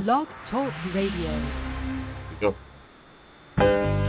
Blog Talk Radio. Go.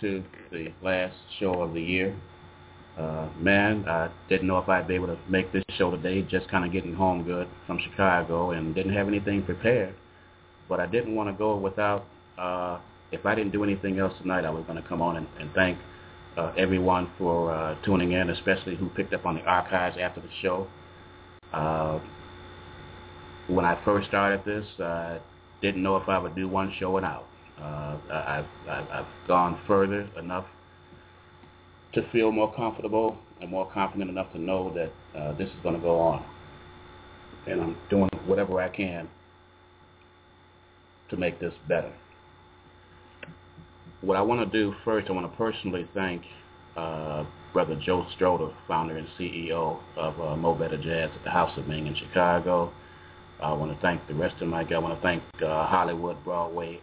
To the last show of the year. Uh, man, I didn't know if I'd be able to make this show today, just kind of getting home good from Chicago and didn't have anything prepared. But I didn't want to go without, uh, if I didn't do anything else tonight, I was going to come on and, and thank uh, everyone for uh, tuning in, especially who picked up on the archives after the show. Uh, when I first started this, I didn't know if I would do one show and out. Uh, I've, I've, I've gone further enough to feel more comfortable and more confident enough to know that uh, this is going to go on. And I'm doing whatever I can to make this better. What I want to do first, I want to personally thank uh, Brother Joe Stroder, founder and CEO of uh, Mo Better Jazz at the House of Bing in Chicago. I want to thank the rest of my guys. I want to thank uh, Hollywood Broadway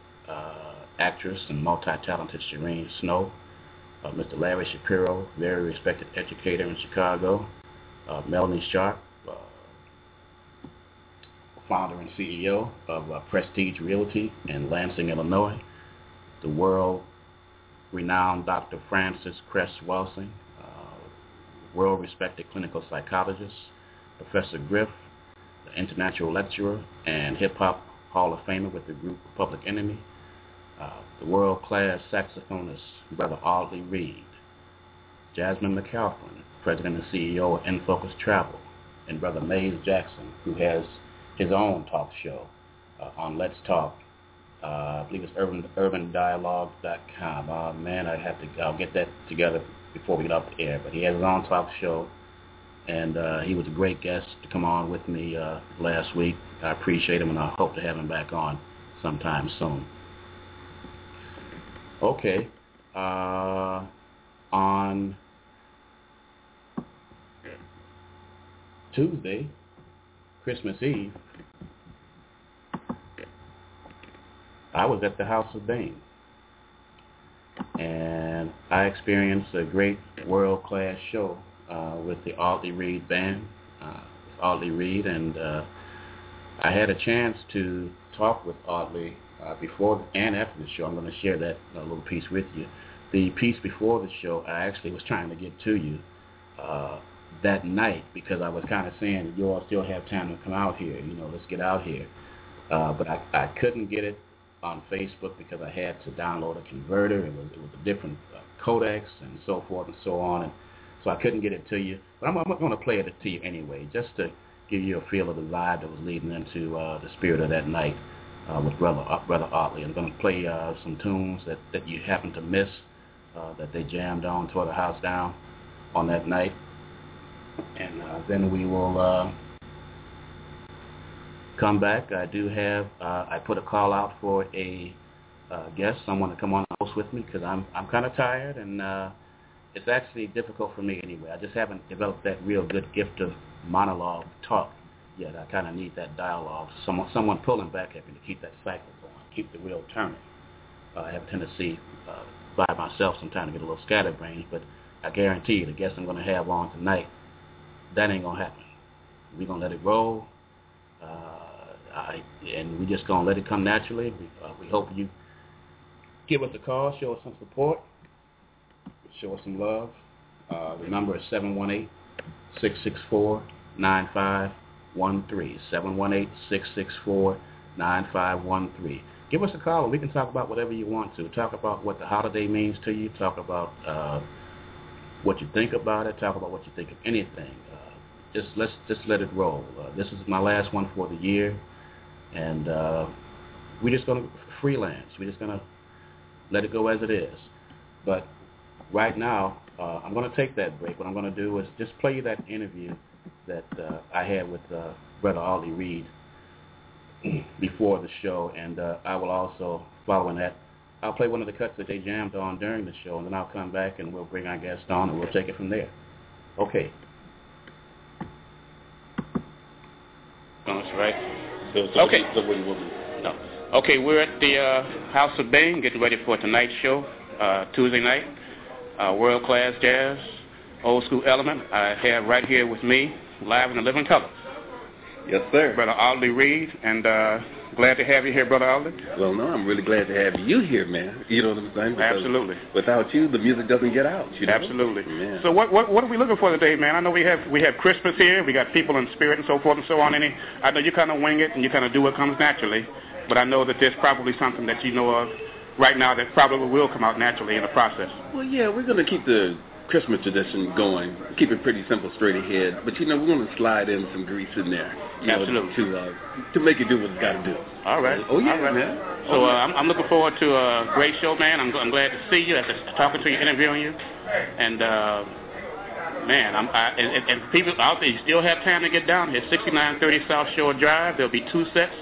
actress and multi-talented Shireen Snow, uh, Mr. Larry Shapiro, very respected educator in Chicago, uh, Melanie Sharp, uh, founder and CEO of uh, Prestige Realty in Lansing, Illinois, the world-renowned Dr. Frances Cress Welsing, uh, world-respected clinical psychologist, Professor Griff, the international lecturer and hip-hop Hall of Famer with the group Public Enemy, uh, the world-class saxophonist, Brother Audley Reid, Jasmine McAlpin, President and CEO of Infocus Travel, and Brother Mays Jackson, who has his own talk show uh, on Let's Talk. Uh, I believe it's urban, urbandialogue.com. Uh, man, I have to, I'll get that together before we get off the air. But he has his own talk show, and uh, he was a great guest to come on with me uh, last week. I appreciate him, and I hope to have him back on sometime soon. Okay. Uh, on Tuesday, Christmas Eve, I was at the House of Bing. And I experienced a great world-class show uh, with the Audley Reid Band, uh, Audley Reid, and uh, I had a chance to talk with Audley uh, before and after the show. I'm going to share that uh, little piece with you. The piece before the show, I actually was trying to get to you uh, that night because I was kind of saying, you all still have time to come out here. You know, let's get out here. Uh, but I, I couldn't get it on Facebook because I had to download a converter. It was, it was a different uh, codecs and so forth and so on. And so I couldn't get it to you. But I'm, I'm going to play it to you anyway, just to give you a feel of the vibe that was leading into uh, the spirit of that night uh, with Brother uh, Audley. I'm going to play uh, some tunes that, that you happen to miss uh, that they jammed on, tore the house down on that night. And uh, then we will uh, come back. I do have, uh, I put a call out for a uh, guest, someone to come on host with me because I'm, I'm kind of tired and uh, it's actually difficult for me anyway. I just haven't developed that real good gift of monologue talk yet. I kind of need that dialogue, someone, someone pulling back at me to keep that cycle going, keep the wheel turning. Uh, I have a tendency uh, by myself sometimes to get a little scatterbrained, but I guarantee you the guest I'm going to have on tonight, that ain't going to happen. We're going to let it roll. Uh, I, and we're just going to let it come naturally. We, uh, we hope you give us a call, show us some support, show us some love. Uh, the number is 718-664-9513. 718-664-9513. Give us a call and we can talk about whatever you want to. Talk about what the holiday means to you. Talk about uh, what you think about it. Talk about what you think of anything. Uh, just let's just let it roll. Uh, this is my last one for the year and uh, we're just going to freelance. We're just going to let it go as it is. But right now, uh, I'm going to take that break. What I'm going to do is just play you that interview that uh, I had with uh, Brother Audley Reid before the show, and uh, I will also, following that, I'll play one of the cuts that they jammed on during the show, and then I'll come back and we'll bring our guest on, and we'll take it from there. Okay. That's right. So, so okay. So what, what, no. Okay, we're at the uh, House of Bing, getting ready for tonight's show, uh, Tuesday night. Uh, World class jazz, old school element. I have right here with me, live in the living color. Yes, sir. Brother Audley Reid, and uh, Glad to have you here, Brother Audley. Well, no, I'm really glad to have you here, man. You know what I'm saying? Because Absolutely. Without you, the music doesn't get out. You know? Absolutely. Yeah. So what, what what are we looking for today, man? I know we have we have Christmas here. We got people in spirit and so forth and so on. Any, I know you kind of wing it and you kind of do what comes naturally, but I know that there's probably something that you know of right now that probably will come out naturally in the process. Well, yeah, we're going to keep the Christmas tradition going. Keep it pretty simple, straight ahead. But you know, we're going to slide in some grease in there. Absolutely. Know, to uh, to make it do what it's got to do. All right. Oh yeah, right. man. So uh, I'm, I'm looking forward to a great show, man. I'm, I'm glad to see you, after talking to you, interviewing you, and. uh Man, I'm, I, and, and people out there, you still have time to get down here. 6930 South Shore Drive. There'll be two sets.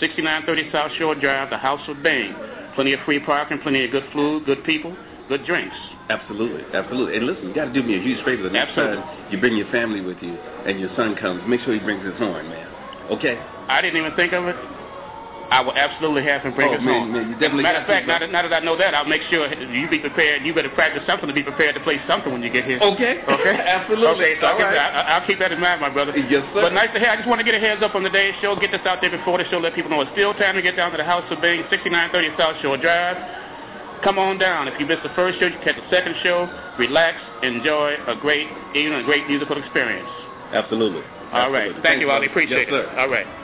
6930 South Shore Drive, the House of Bing. Plenty of free parking, plenty of good food, good people, good drinks. Absolutely, absolutely. And listen, you got to do me a huge favor. The next absolutely. time you bring your family with you and your son comes, make sure he brings his horn, man. Okay? I didn't even think of it. I will absolutely have him bring oh, his man, horn. Man, you definitely Matter of fact, now that, now that I know that, I'll make sure you be prepared. You better practice something to be prepared to play something when you get here. Okay. Okay. absolutely. Okay. So I'll, right. keep, I, will keep that in mind, my brother. Yes, sir. But nice to hear. I just want to get a heads up on the day's show. Get this out there before the show. Let people know it's still time to get down to the House of Bing, 6930 South Shore Drive. Come on down. If you missed the first show, you catch the second show. Relax, enjoy a great evening, a great musical experience. Absolutely. All right. Absolutely. Thank Thanks, you, Ali. Appreciate yes, it. Sir. All right.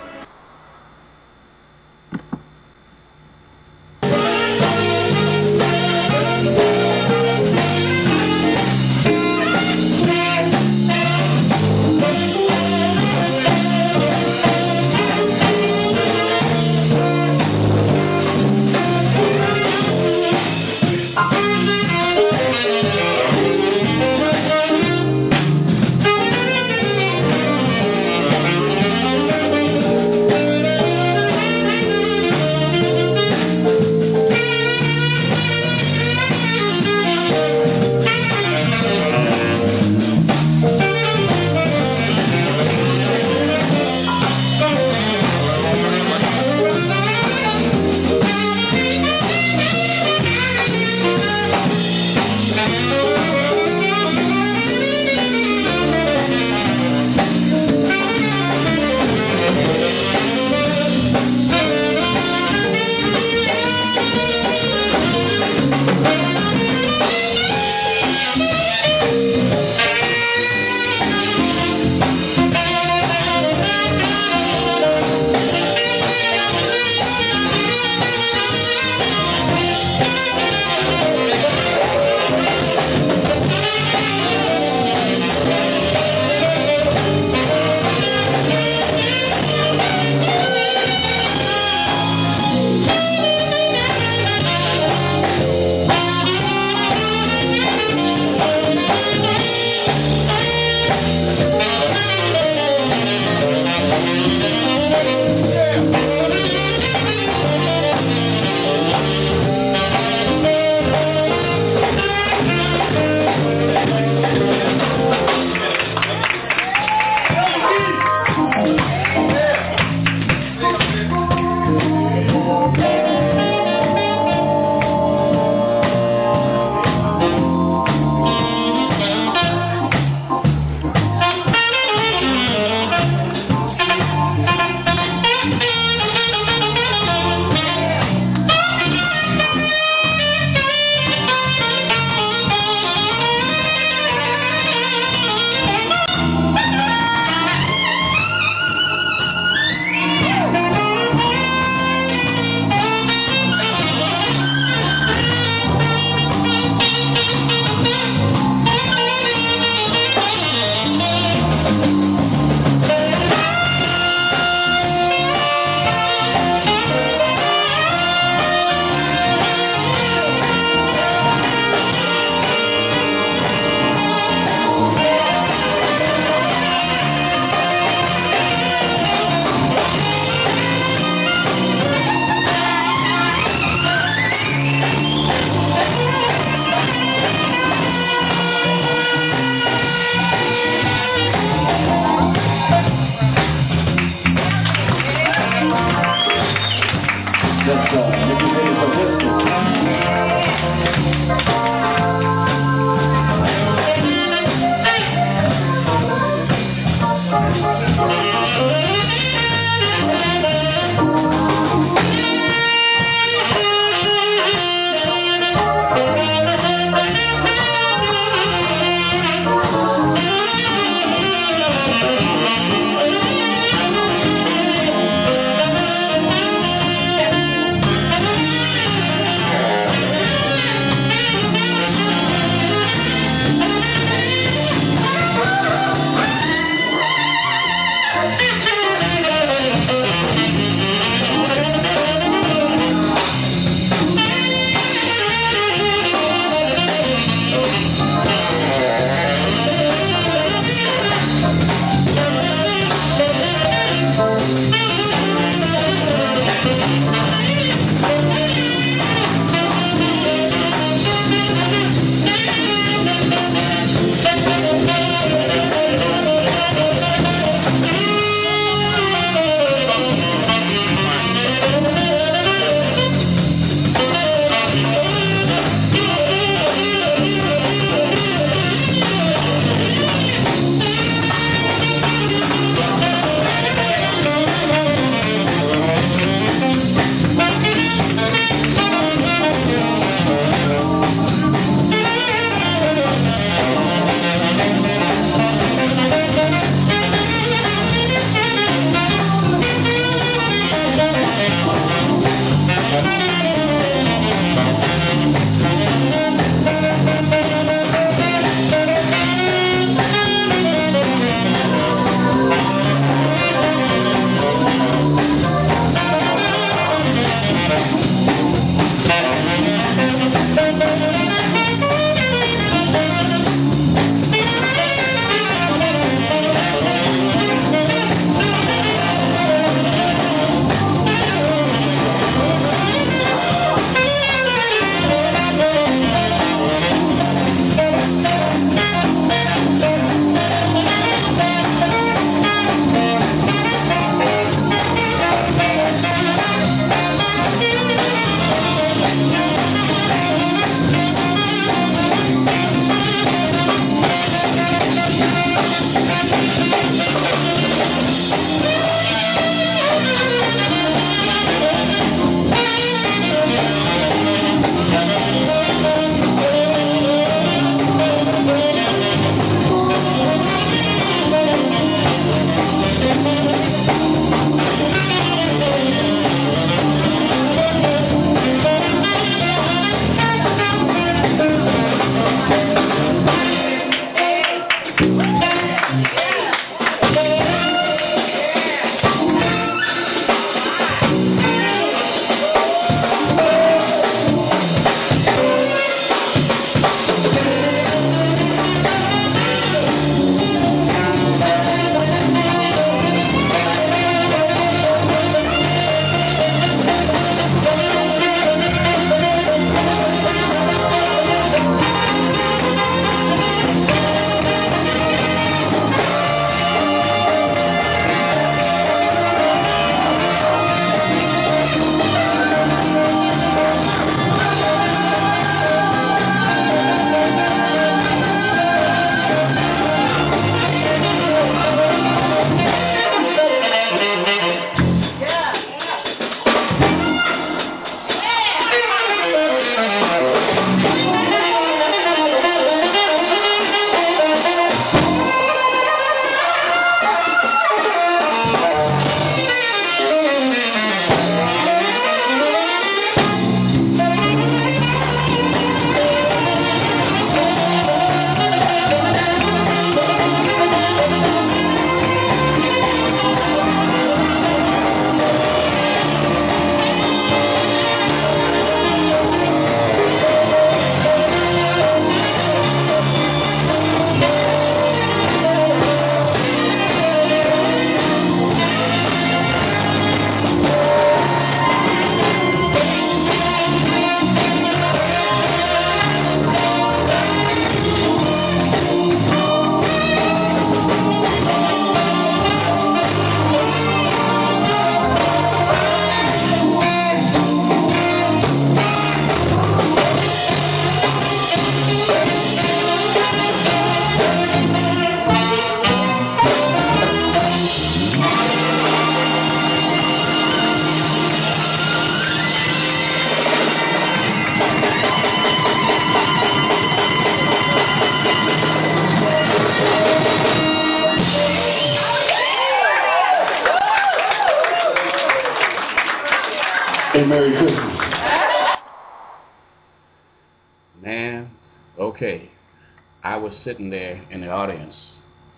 Sitting there in the audience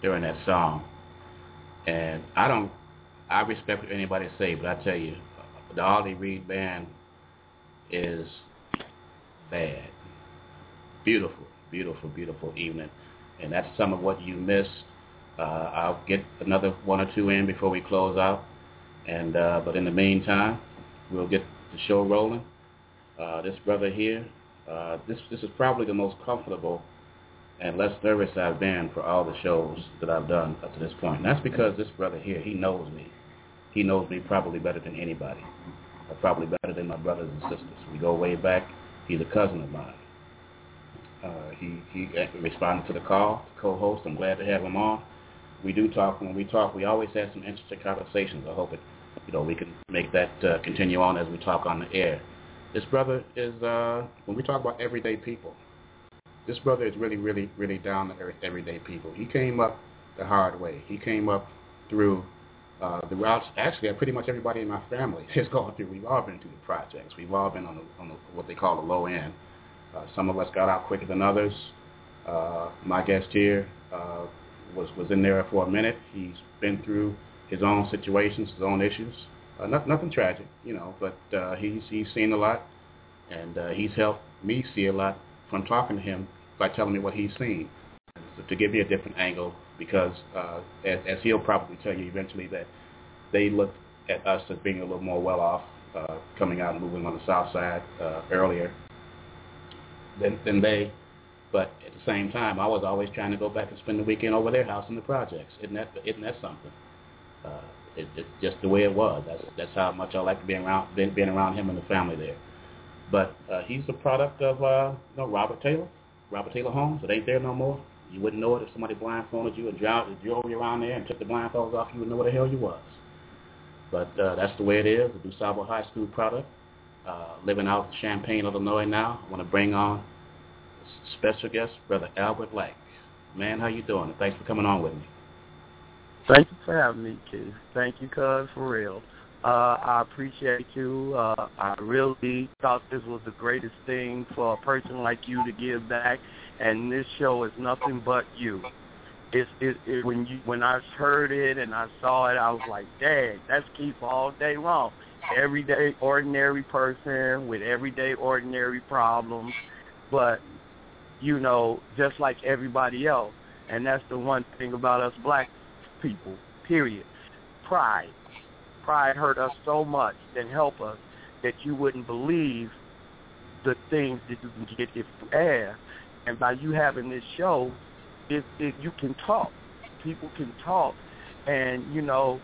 during that song, and I don't, I respect what anybody say, but I tell you, the Audley Reid Band is bad. Beautiful, beautiful, beautiful evening, and that's some of what you missed. Uh, I'll get another one or two in before we close out, and uh, but in the meantime, we'll get the show rolling. Uh, this brother here, uh, this this is probably the most comfortable and less nervous I've been for all the shows that I've done up to this point. And that's because this brother here, he knows me. He knows me probably better than anybody, or probably better than my brothers and sisters. We go way back. He's a cousin of mine. Uh, he he responded to the call, co-host. I'm glad to have him on. We do talk. When we talk, we always have some interesting conversations. I hope it, you know, we can make that uh, continue on as we talk on the air. This brother is uh, when we talk about everyday people this brother is really, really, really down to earth, everyday people. He came up the hard way. He came up through uh, the routes. Actually, pretty much everybody in my family has gone through. We've all been through the projects. We've all been on, the, on the, what they call the low end. Uh, some of us got out quicker than others. Uh, my guest here uh, was was in there for a minute. He's been through his own situations, his own issues. Uh, not, nothing tragic, you know, but uh, he's he's seen a lot, and uh, he's helped me see a lot from talking to him by telling me what he's seen so to give me a different angle because uh, as, as he'll probably tell you eventually that they looked at us as being a little more well off uh, coming out and moving on the south side uh, earlier than, than they. But at the same time, I was always trying to go back and spend the weekend over their house in the projects. Isn't that isn't that something? Uh, it, it's just the way it was. That's that's how much I like being around being, being around him and the family there. But uh, he's a product of uh, you know Robert Taylor, Robert Taylor Homes. It ain't there no more. You wouldn't know it if somebody blindfolded you and drove you around there and took the blindfolds off. You wouldn't know where the hell you was. But uh, that's the way it is. The DuSable High School product. Uh, living out in Champaign, Illinois now. I want to bring on special guest, Brother Albert Like. Man, how you doing? thanks for coming on with me. Thank you for having me, Keith. Thank you, cuz, for real. Uh, I appreciate you. Uh, I really thought this was the greatest thing for a person like you to give back, and this show is nothing but you. It's it, it when you when I heard it and I saw it, I was like, "Dang, that's Keith all day long." Everyday ordinary person with everyday ordinary problems, but you know, just like everybody else. And that's the one thing about us black people. Period. Pride pride hurt us so much and help us that you wouldn't believe the things that you can get if you ask. And by you having this show, if if you can talk, people can talk, and you know,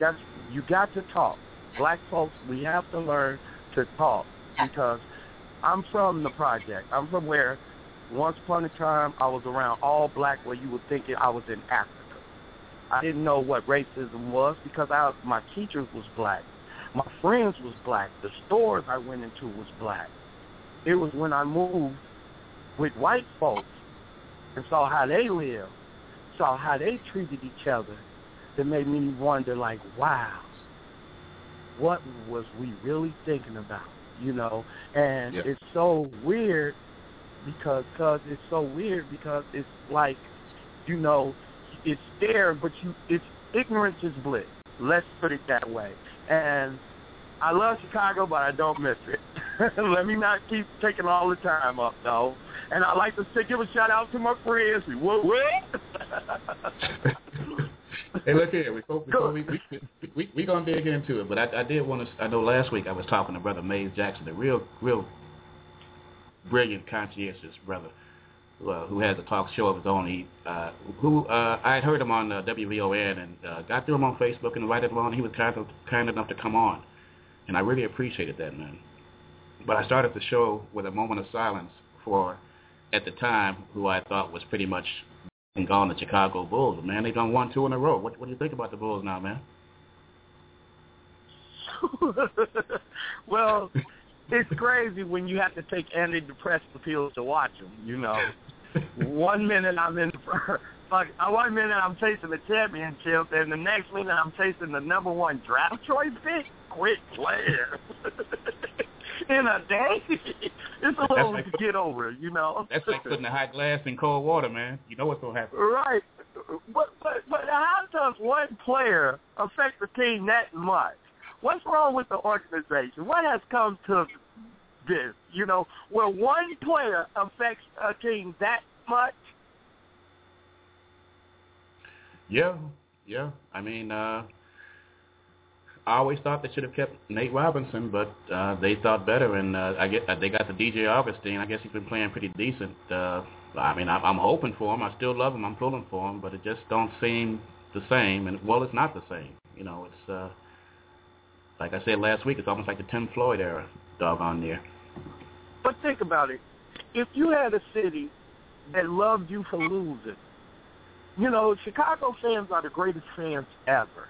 that's you got to talk. Black folks, we have to learn to talk because I'm from the project. I'm from where once upon a time I was around all black where you would think I was in Africa. I didn't know what racism was because I, my teachers was black. My friends was black. The stores I went into was black. It was when I moved with white folks and saw how they lived, saw how they treated each other, that made me wonder, like, wow, what was we really thinking about? You know, and yeah. it's so weird because cause it's so weird because it's like, you know, it's there, but you it's ignorance is bliss. Let's put it that way. And I love Chicago, but I don't miss it. Let me not keep taking all the time up, though. And I like to give a shout out to my friends. What? what? hey, look here. Before we we we we gonna dig into it, but I, I did want to. I know last week I was talking to Brother Mays Jackson, the real real brilliant, conscientious brother uh, who has a talk show of his own. He, uh, who uh, I had heard him on uh, WVON and uh, got through him on Facebook and invited him on. He was kind of kind enough to come on, and I really appreciated that, man. But I started the show with a moment of silence for, at the time, who I thought was pretty much gone the Chicago Bulls. Man, they've done one, two in a row. What, what do you think about the Bulls now, man? well, it's crazy when you have to take antidepressant pills to watch them. You know, one minute I'm in for fuck, uh, one minute I'm chasing the championship, and the next minute I'm chasing the number one draft choice pick. Quick player. in a day. it's a little like, to get over, you know. That's like putting a hot glass in cold water, man. You know what's gonna happen. Right. But but but how does one player affect the team that much? What's wrong with the organization? What has come to this? You know, where one player affects a team that much? Yeah, yeah. I mean, uh I always thought they should have kept Nate Robinson, but uh, they thought better, and uh, I get uh, they got the DJ Augustin. I guess he's been playing pretty decent. Uh, I mean, I'm, I'm hoping for him. I still love him. I'm pulling for him, but it just don't seem the same. And well, it's not the same. You know, it's uh, like I said last week. It's almost like the Tim Floyd era, doggone near. But think about it. If you had a city that loved you for losing, you know, Chicago fans are the greatest fans ever,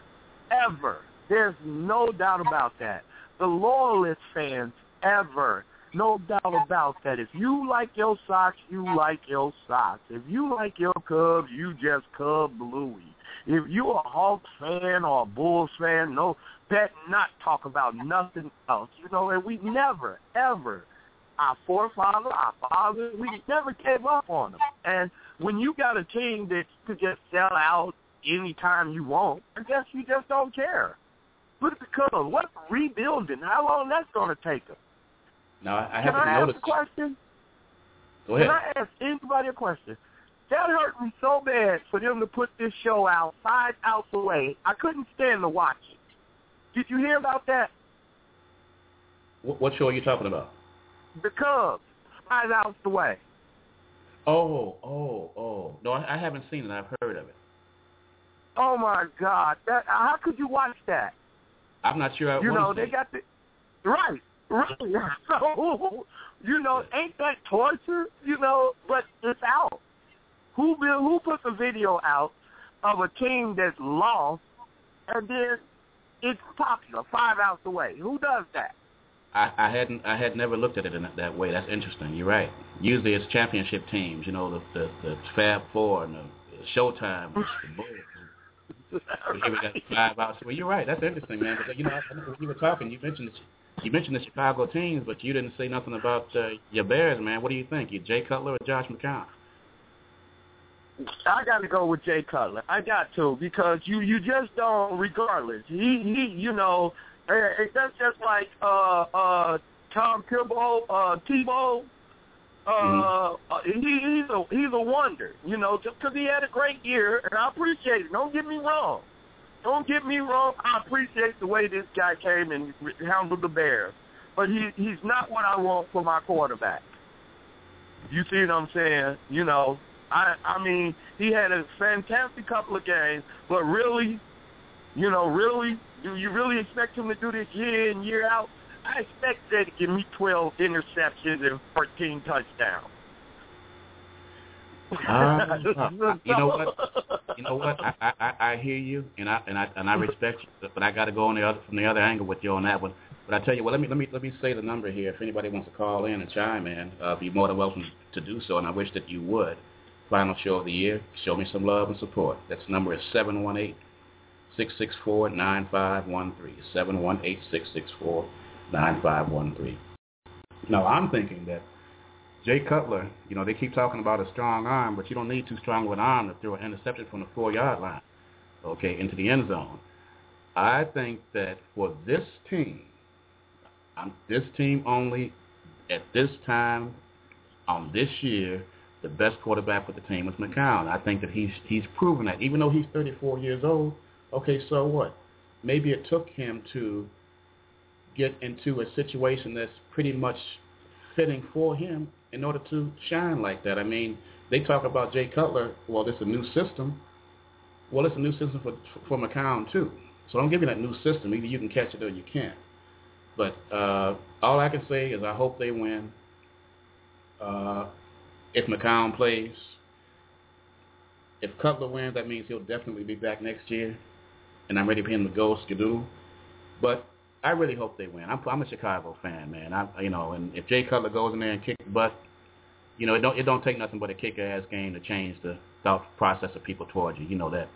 ever. There's no doubt about that. The loyalist fans ever, no doubt about that. If you like your Sox, you like your Sox. If you like your Cubs, you just Cub Bluey. If you're a Hawks fan or a Bulls fan, no, bet not talk about nothing else. You know, and we never, ever, our forefathers, our fathers, we never gave up on them. And when you got a team that could just sell out anytime you want, I guess you just don't care. Look at the Cubs. What rebuilding? How long that's going to take them? No, I haven't Can I noticed. ask a question? Go ahead. Can I ask anybody a question? That hurt me so bad for them to put this show out five hours away. I couldn't stand to watch it. Did you hear about that? What show are you talking about? The Cubs, five hours away. Oh, oh, oh. No, I, I haven't seen it. I've heard of it. Oh my God! That how could you watch that? I'm not sure. I you know, they got the right, right. So, you know, ain't that torture? You know, but it's out. Who who puts a video out of a team that's lost and then it's popular five hours away? Who does that? I, I hadn't I had never looked at it in that way. That's interesting. You're right. Usually it's championship teams, you know, the the, the Fab Four and the Showtime, the Bulls, here we got five hours. Well, you're right. That's interesting, man. But you know, when you were talking, you mentioned the, you mentioned the Chicago teams, but you didn't say nothing about uh, your Bears, man. What do you think? You Jay Cutler or Josh McCown? I got to go with Jay Cutler. I got to because you you just don't. Regardless, he he you know it, that's just like uh uh Tom Tebow uh Tebow uh, uh, he, he's a he's a wonder, you know, just because he had a great year, and I appreciate it. Don't get me wrong. Don't get me wrong. I appreciate the way this guy came and handled the Bears, but he he's not what I want for my quarterback. You see what I'm saying? You know, I I mean, he had a fantastic couple of games, but really, you know, really, do you really expect him to do this year in year out? I expect them to give me 12 interceptions and 14 touchdowns. Uh, you know what? You know what? I, I I hear you, and I and I and I respect you, but I got to go on the other from the other angle with you on that one. But I tell you what, let me let me let me say the number here. If anybody wants to call in and chime in, uh, be more than welcome to do so, and I wish that you would. Final show of the year. Show me some love and support. That's number is seven one eight six six four nine five one three seven one eight six six four 9513. Now, I'm thinking that Jay Cutler, you know, they keep talking about a strong arm, but you don't need too strong of an arm to throw an interception from the four-yard line, okay, into the end zone. I think that for this team, um, this team only, at this time, on this year, the best quarterback for the team was McCown. I think that he's he's proven that. Even though he's 34 years old, okay, so what? Maybe it took him to get into a situation that's pretty much fitting for him in order to shine like that. I mean, they talk about Jay Cutler. Well, it's a new system. Well, it's a new system for for McCown too. So give me that new system. Either you can catch it or you can't. But uh, all I can say is I hope they win. Uh, if McCown plays, if Cutler wins, that means he'll definitely be back next year, and I'm ready for him to go skidoo. But I really hope they win. I'm, I'm a Chicago fan, man. I, you know, and if Jay Cutler goes in there and kicks the butt, you know, it don't it don't take nothing but a kick-ass game to change the thought process of people towards you. You know that.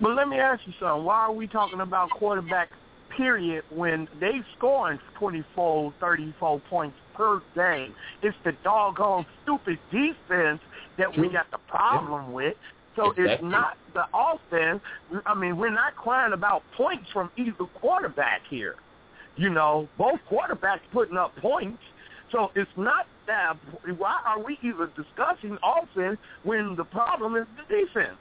But let me ask you something. Why are we talking about quarterbacks period when they scoring 24, 34 points per game. It's the doggone stupid defense that True. we got the problem yeah. with. So exactly. it's not the offense. I mean, we're not crying about points from either quarterback here. You know, both quarterbacks putting up points. So it's not that. Why are we even discussing offense when the problem is the defense?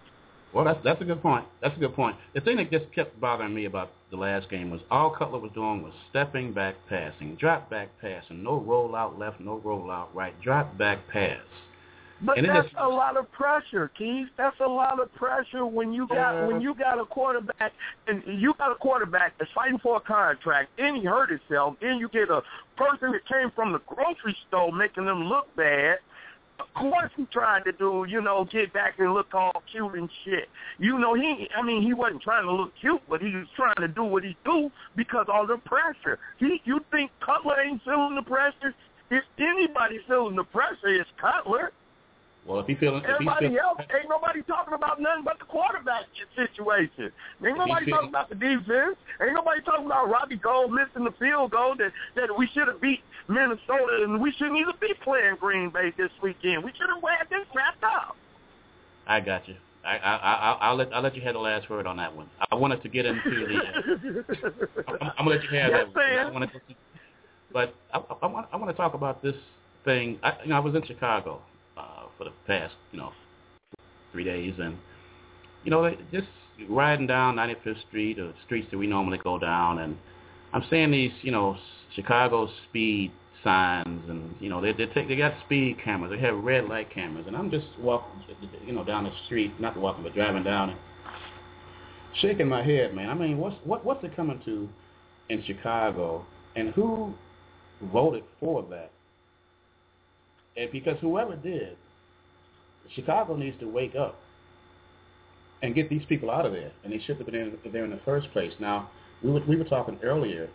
Well, that's that's a good point. That's a good point. The thing that just kept bothering me about the last game was all Cutler was doing was stepping back passing, drop back passing, no roll out left, no roll out right, drop back pass. But and that's a lot of pressure, Keith. That's a lot of pressure when you got uh, when you got a quarterback and you got a quarterback that's fighting for a contract, and he hurt himself, and you get a person that came from the grocery store making them look bad, of course he trying to do, you know, get back and look all cute and shit. You know, he, I mean, he wasn't trying to look cute, but he was trying to do what he do because all the pressure. He, you think Cutler ain't feeling the pressure? If anybody feeling the pressure, it's Cutler. Well, if he feeling, everybody if else ain't nobody talking about nothing but the quarterback situation. Ain't nobody feeling, talking about the defense. Ain't nobody talking about Robbie Gould missing the field goal that that we should have beat Minnesota and we shouldn't even be playing Green Bay this weekend. We should have had this wrapped up. I got you. I, I, I, I'll let I'll let you have the last word on that one. I wanted to get into the. I'm, I'm gonna let you have yes, that. One. I wanted to, but I, I, want I want to talk about this thing. I, you know, I was in Chicago for the past, you know, three days, and you know, just riding down 95th Street or streets that we normally go down, and I'm seeing these, you know, Chicago speed signs, and you know, they they take they got speed cameras, they have red light cameras, and I'm just walking, you know, down the street, not walking, but driving down and shaking my head, man. I mean, what's what what's it coming to in Chicago, and who voted for that? And because whoever did, Chicago needs to wake up and get these people out of there, and they shouldn't have been in, there in the first place. Now, we were, we were talking earlier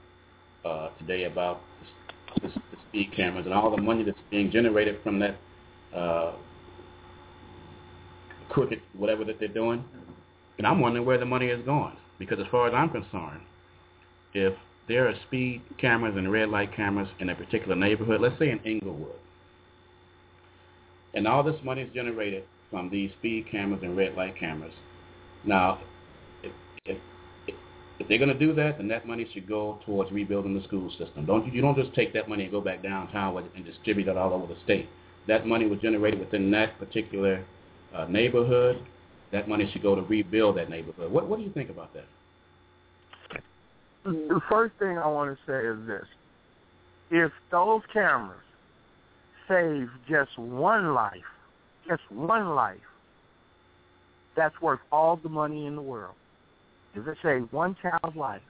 uh, today about this, the speed cameras and all the money that's being generated from that uh, crooked whatever that they're doing. And I'm wondering where the money is going, because as far as I'm concerned, if there are speed cameras and red light cameras in a particular neighborhood, let's say in Englewood, and all this money is generated from these speed cameras and red light cameras. Now, if, if, if they're going to do that, then that money should go towards rebuilding the school system. Don't you don't just take that money and go back downtown and distribute it all over the state. That money was generated within that particular uh, neighborhood. That money should go to rebuild that neighborhood. What what do you think about that? The first thing I want to say is this: if those cameras save just one life, just one life, that's worth all the money in the world. If it saves one child's life,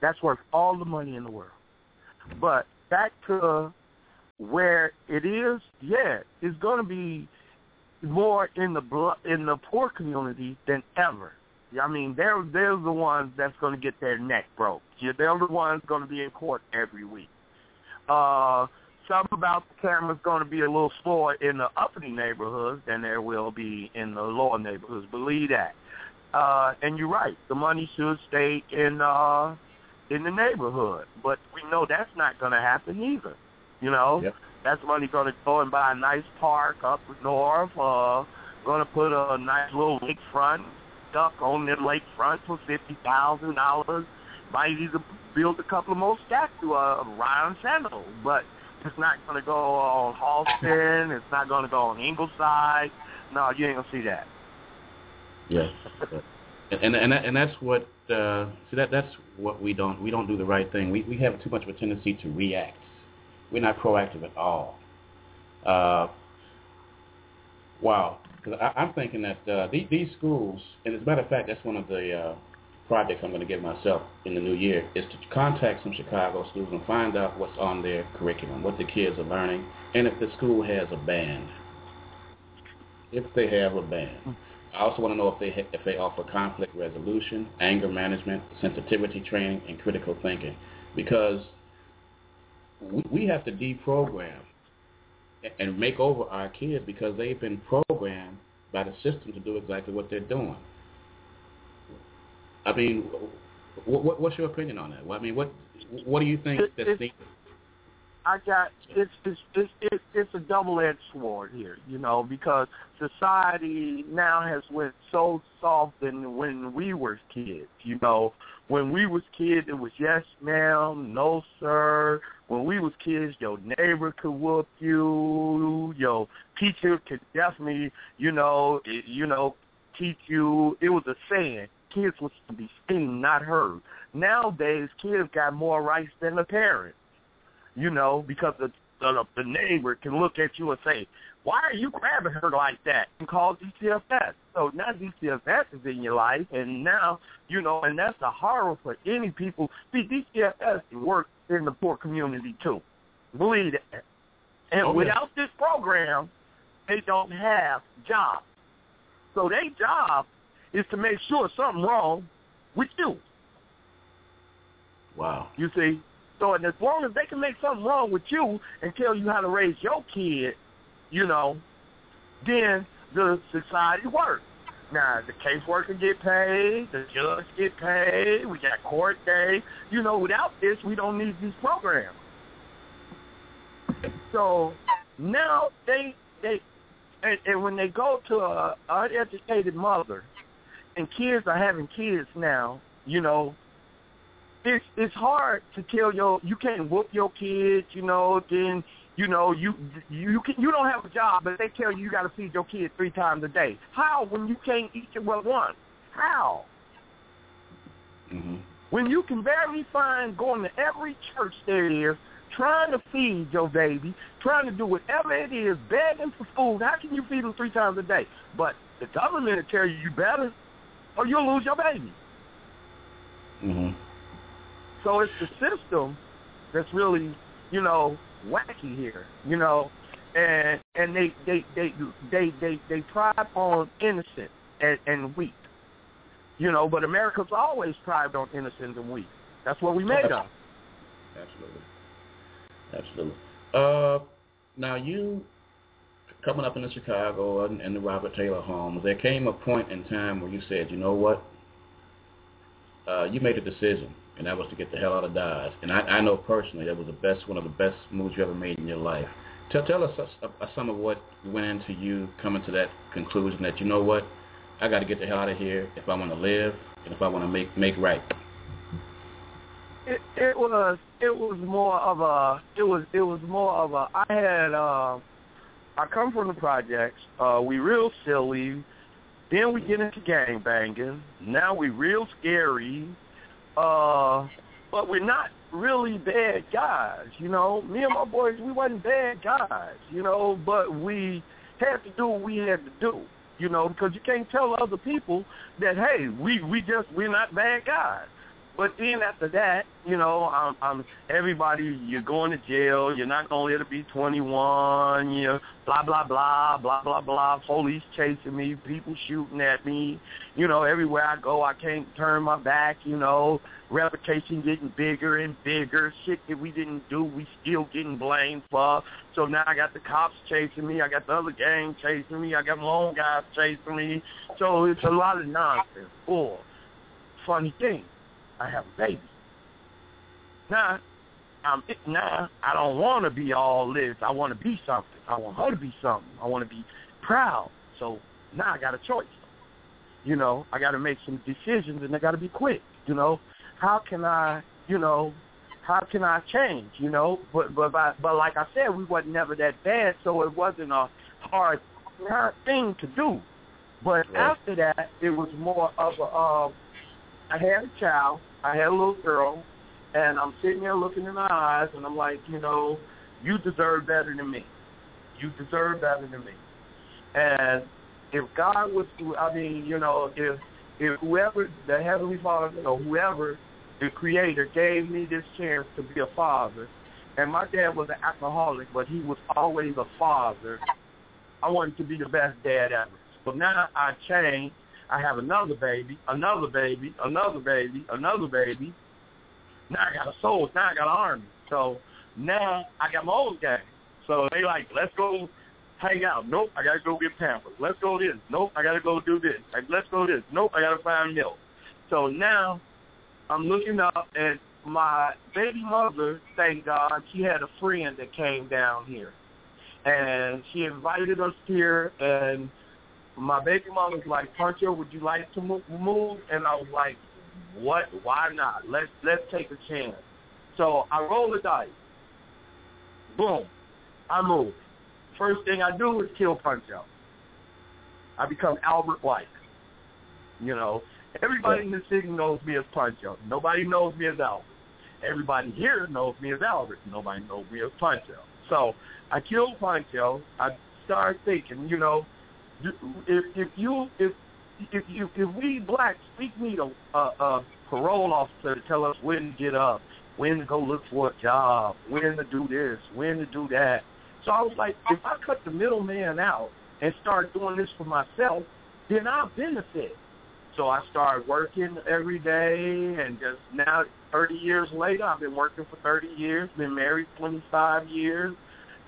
that's worth all the money in the world. But back to where it is, yeah, it's going to be more in the in the poor community than ever. I mean, they're they're the ones that's going to get their neck broke. They're the ones going to be in court every week. Uh, something about the camera's going to be a little slower in the uppity neighborhoods than there will be in the lower neighborhoods. Believe that. Uh, and you're right. The money should stay in uh, in the neighborhood, but we know that's not going to happen either. You know, yep. that's money going to go and buy a nice park up north. Uh, going to put a nice little lakefront duck on their lakefront for fifty thousand dollars. Might even build a couple of more statues of Ryne Sandberg, but it's not going to go on Halsted. It's not going to go on Ingleside. No, you ain't going to see that. Yes. and and and that's what uh, see that that's what we don't we don't do the right thing. We we have too much of a tendency to react. We're not proactive at all. Uh, wow, because I'm thinking that uh, these, these schools, and as a matter of fact, that's one of the uh, projects I'm going to give myself in the new year is to contact some Chicago schools and find out what's on their curriculum, what the kids are learning, and if the school has a band. If they have a band. Hmm. I also want to know if they if they offer conflict resolution, anger management, sensitivity training, and critical thinking, because we have to deprogram and make over our kids because they've been programmed by the system to do exactly what they're doing. I mean, What, what, what's your opinion on that? I mean, what what do you think It- that's needed? I got it's it's it's it's, it's a double edged sword here, you know, because society now has went so soft than when we were kids, you know. When we was kids it was yes ma'am, no sir. When we was kids your neighbor could whoop you, your teacher could definitely, you know, eh, you know, teach you it was a saying. Kids was to be seen, not heard. Nowadays kids got more rights than the parents you know, because the, the the neighbor can look at you and say, "Why are you grabbing her like that?" and call DCFS. So now DCFS is in your life, and now you know, and that's a horror for any people. See, DCFS works in the poor community too. Believe that. And oh, Okay. without this program, they don't have jobs. So their job is to make sure something wrong with you. Wow. You see? So and as long as they can make something wrong with you and tell you how to raise your kid, you know, then the society works. Now the caseworker get paid, the judge get paid, we got court day. You know, without this we don't need these programs. So now they they and, and when they go to a uneducated mother and kids are having kids now, you know, it's it's hard to tell your you can't whoop your kids, you know, then you know you you can you don't have a job, but they tell you you got to feed your kid three times a day. How when you can't eat it well once? How hmm when you can barely find going to every church there is, trying to feed your baby, trying to do whatever it is, begging for food. How can you feed them three times a day? But the government will tell you you better, or you'll lose your baby. hmm So it's the system that's really, you know, wacky here, you know, and and they they they they they they thrive on innocent and, and weak, you know. But America's always thrived on innocent and weak. That's what we made of. Absolutely. Absolutely. Uh, now you coming up in the Chicago and, and the Robert Taylor homes, there came a point in time where you said, you know what? Uh, you made a decision, and that was to get the hell out of Dodge. And I, I know personally that was the best, one of the best moves you ever made in your life. Tell, tell us some of what went into you coming to that conclusion that you know what, I got to get the hell out of here if I want to live and if I want to make make right. It, it was it was more of a it was it was more of a I had uh I come from the projects. Uh we real silly. Then we get into gang banging. Now we real scary. Uh but we're not really bad guys, you know. Me and my boys we wasn't bad guys, you know, but we had to do what we had to do. You know, because you can't tell other people that hey, we we just we're not bad guys. But then after that, you know, I'm, I'm everybody. You're going to jail. You're not let it be 21. You know, blah blah blah blah blah blah. Police chasing me. People shooting at me. You know, everywhere I go, I can't turn my back. You know, reputation getting bigger and bigger. Shit that we didn't do, we still getting blamed for. So now I got the cops chasing me. I got the other gang chasing me. I got my own guys chasing me. So it's a lot of nonsense. Or funny thing. I have a baby. Now, I'm now I don't want to be all this. I want to be something. I want her to be something. I want to be proud. So now I got a choice. You know, I got to make some decisions, and they got to be quick. You know, how can I, you know, how can I change? You know, but but but, but like I said, we wasn't never that bad, so it wasn't a hard hard thing to do. But Right. after that, it was more of a. Uh, I had a child. I had a little girl, and I'm sitting there looking in her eyes, and I'm like, you know, you deserve better than me. You deserve better than me. And if God was, I mean, you know, if if whoever the heavenly Father or whoever the Creator gave me this chance to be a father, and my dad was an alcoholic, but he was always a father. I wanted to be the best dad ever. So now I changed. I have another baby, another baby, another baby, another baby. Now I got a soul. Now I got an army. So now I got my own gang. So they like, let's go hang out. Nope, I gotta go get pampered. Let's go this. Nope, I gotta go do this. Like, let's go this. Nope, I gotta find milk. So now I'm looking up and my baby mother, thank God, she had a friend that came down here. And she invited us here and my baby mom was like, Pancho, would you like to move? And I was like, what? Why not? Let's let's take a chance. So I roll the dice. Boom. I move. First thing I do is kill Pancho. I become Albert Like. You know, everybody in the city knows me as Pancho. Nobody knows me as Albert. Everybody here knows me as Albert. Nobody knows me as Pancho. So I kill Pancho. I start thinking, you know, if if you if if you if we blacks we need a, a, a parole officer to tell us when to get up, when to go look for a job, when to do this, when to do that. So I was like, if I cut the middleman out and start doing this for myself, then I'll benefit. So I started working every day, and just now, 30 years later, I've been working for 30 years, been married 25 years,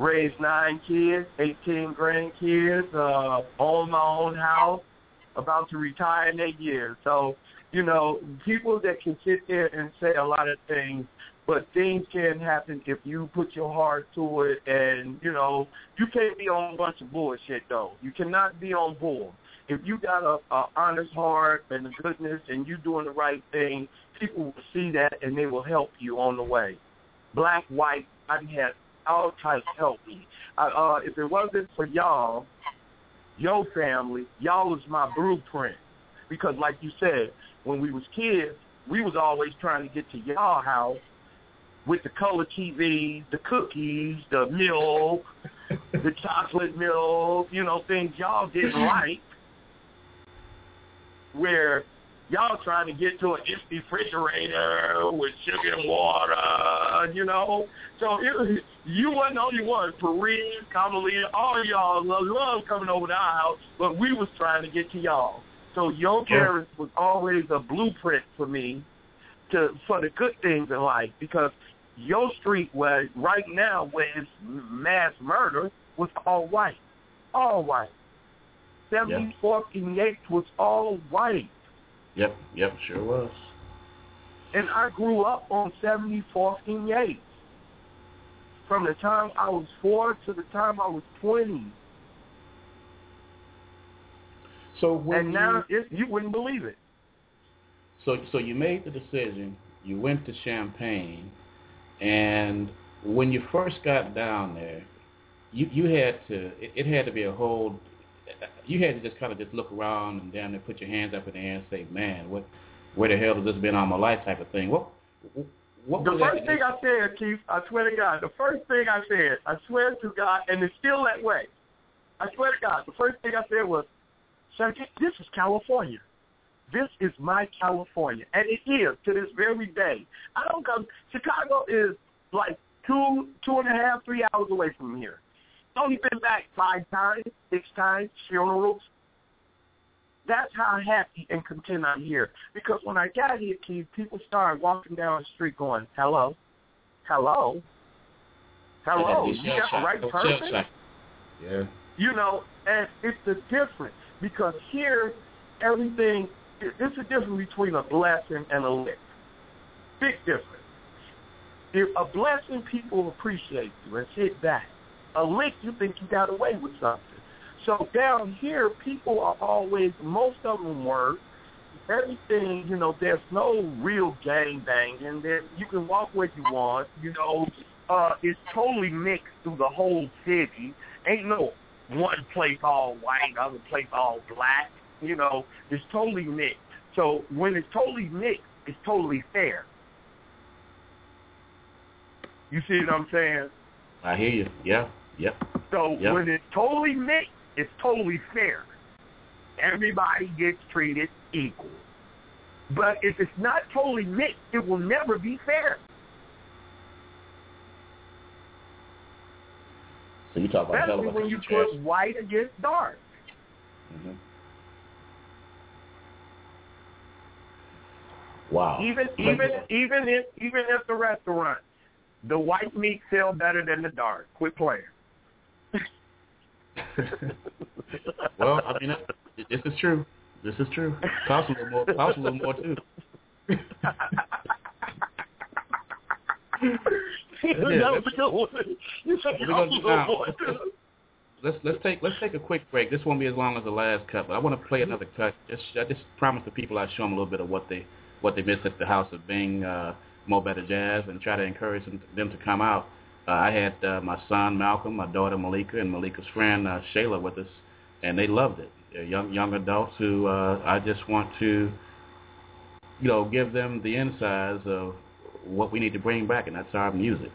raised nine kids, 18 grandkids, uh, own my own house, about to retire in eight years. So, you know, people that can sit there and say a lot of things, but things can happen if you put your heart to it and, you know, you can't be on a bunch of bullshit, though. You cannot be on bull. If you got a, a honest heart and a goodness and you doing the right thing, people will see that and they will help you on the way. Black, white, I've had all types help me. Uh, uh, if it wasn't for y'all, your family, y'all was my blueprint. Because like you said, when we was kids, we was always trying to get to y'all house with the color TV, the cookies, the milk, the chocolate milk, you know, things y'all didn't like. Where y'all trying to get to an empty refrigerator with sugar and water, you know. So it, you wasn't the only one. Paris, Kamalina, all y'all love, coming over to our house, but we was trying to get to y'all. So your parents was always a blueprint for me to for the good things in life because your street where right now where it's mass murder was all white. All white. Seventy fourth and Yates was all white. Yep, yep, sure was. And I grew up on 74th and Yates. From the time I was four to the time I was 20. So when and now you, it, you wouldn't believe it. So so you made the decision. You went to Champaign, and when you first got down there, you you had to it, it had to be a whole you had to just kind of just look around and down there, put your hands up in the air and say, "Man, what, where the hell has this been all my life?" type of thing. What, what the first thing I said, Keith, I swear to God, the first thing I said, I swear to God, and it's still that way. I swear to God, the first thing I said was, Sergeant, "This is California. This is my California, and it is to this very day. I don't come. Chicago is like two, two and a half, three hours away from here." Only been back five times, six times, funerals. That's how happy and content I'm here. Because when I got here, Keith, people started walking down the street going, hello, hello, hello, you got the right person? Yeah. You know, and it's the difference. Because here, everything, it's a difference between a blessing and a lick. Big difference. If a blessing, people appreciate you and sit back a lick, you think you got away with something. So down here, people are always, most of them work. Everything, you know, there's no real gang banging. There, you can walk where you want. You know, uh, it's totally mixed through the whole city. Ain't no one place all white, other place all black. You know, it's totally mixed. So when it's totally mixed, it's totally fair. You see what I'm saying? I hear you. Yeah. Yep. So yep. when it's totally mixed, it's totally fair. Everybody gets treated equal. But if it's not totally mixed, it will never be fair. So you talk about Especially when you put white against dark. Mm-hmm. Wow. Even even even if even at the restaurant, the white meat sell better than the dark. Quit playing. well, I mean, this is true. This is true. Cost a little more. Cost a little more too. that was a good one. You said let's let's take let's take a quick break. This won't be as long as the last cut, but I want to play another cut. Just I just promise the people I'd show them a little bit of what they what they missed at the House of Bing uh, Mo Better Jazz and try to encourage them, them to come out. Uh, I had uh, my son Malcolm, my daughter Malika, and Malika's friend uh, Shayla with us, and they loved it. They're young young adults who uh, I just want to, you know, give them the insides of what we need to bring back, and that's our music.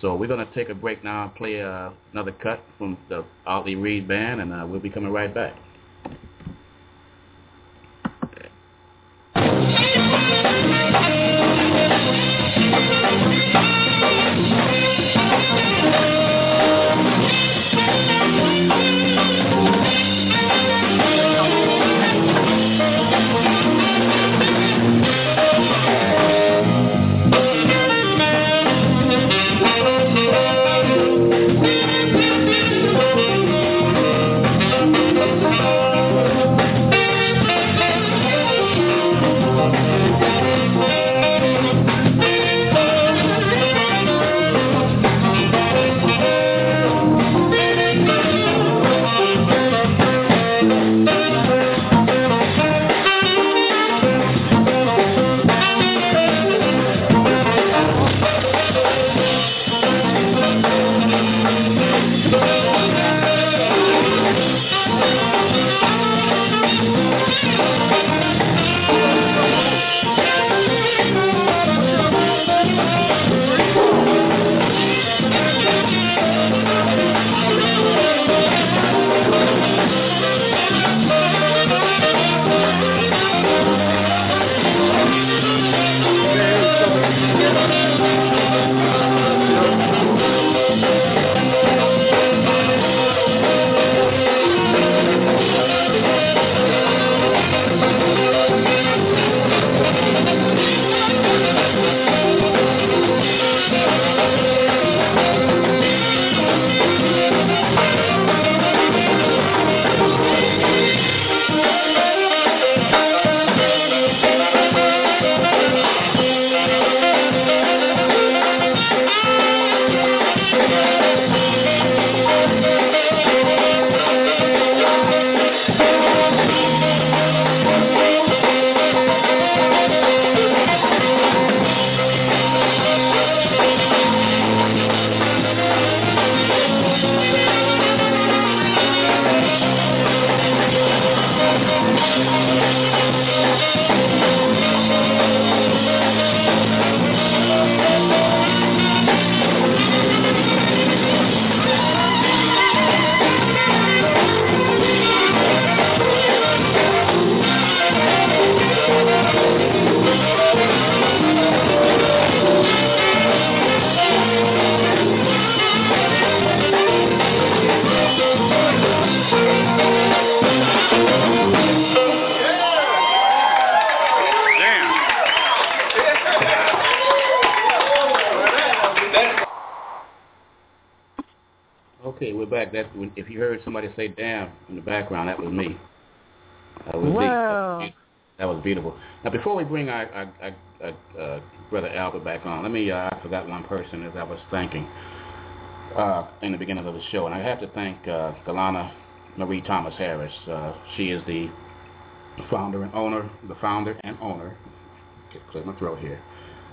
So we're going to take a break now and play uh, another cut from the Audley Reid Band, and uh, we'll be coming right back. If you heard somebody say "damn" in the background, that was me. That was wow. Me. That was beautiful. Now, before we bring our, our, our, uh, brother Albert back on, let me. Uh, I forgot one person as I was thanking uh, in the beginning of the show, and I have to thank uh, Galana Marie Thomas Harris. Uh, she is the founder and owner, the founder and owner. Clear my throat here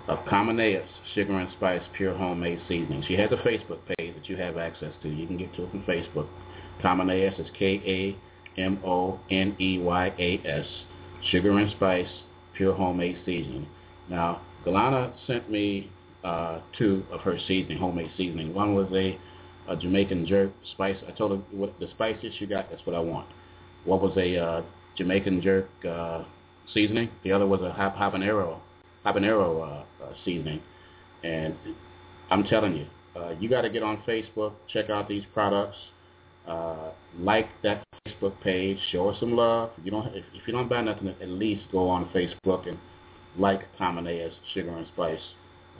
of Kamoneyas Sugar and Spice Pure Homemade Seasoning. She has a Facebook page that you have access to. You can get to it from Facebook. Kamoneyas is K-A-M-O-N-E-Y-A-S. Sugar and Spice Pure Homemade Seasoning. Now, Galana sent me uh, two of her seasoning, homemade seasoning. One was a, a Jamaican jerk spice. I told her what the spices you got, that's what I want. What was a uh, Jamaican jerk uh, seasoning? The other was a habanero habanero uh, uh, seasoning. And I'm telling you, uh, you got to get on Facebook, check out these products, like that Facebook page, show us some love. You don't, if, if you don't buy nothing, at least go on Facebook and like Kamoneyas Sugar and Spice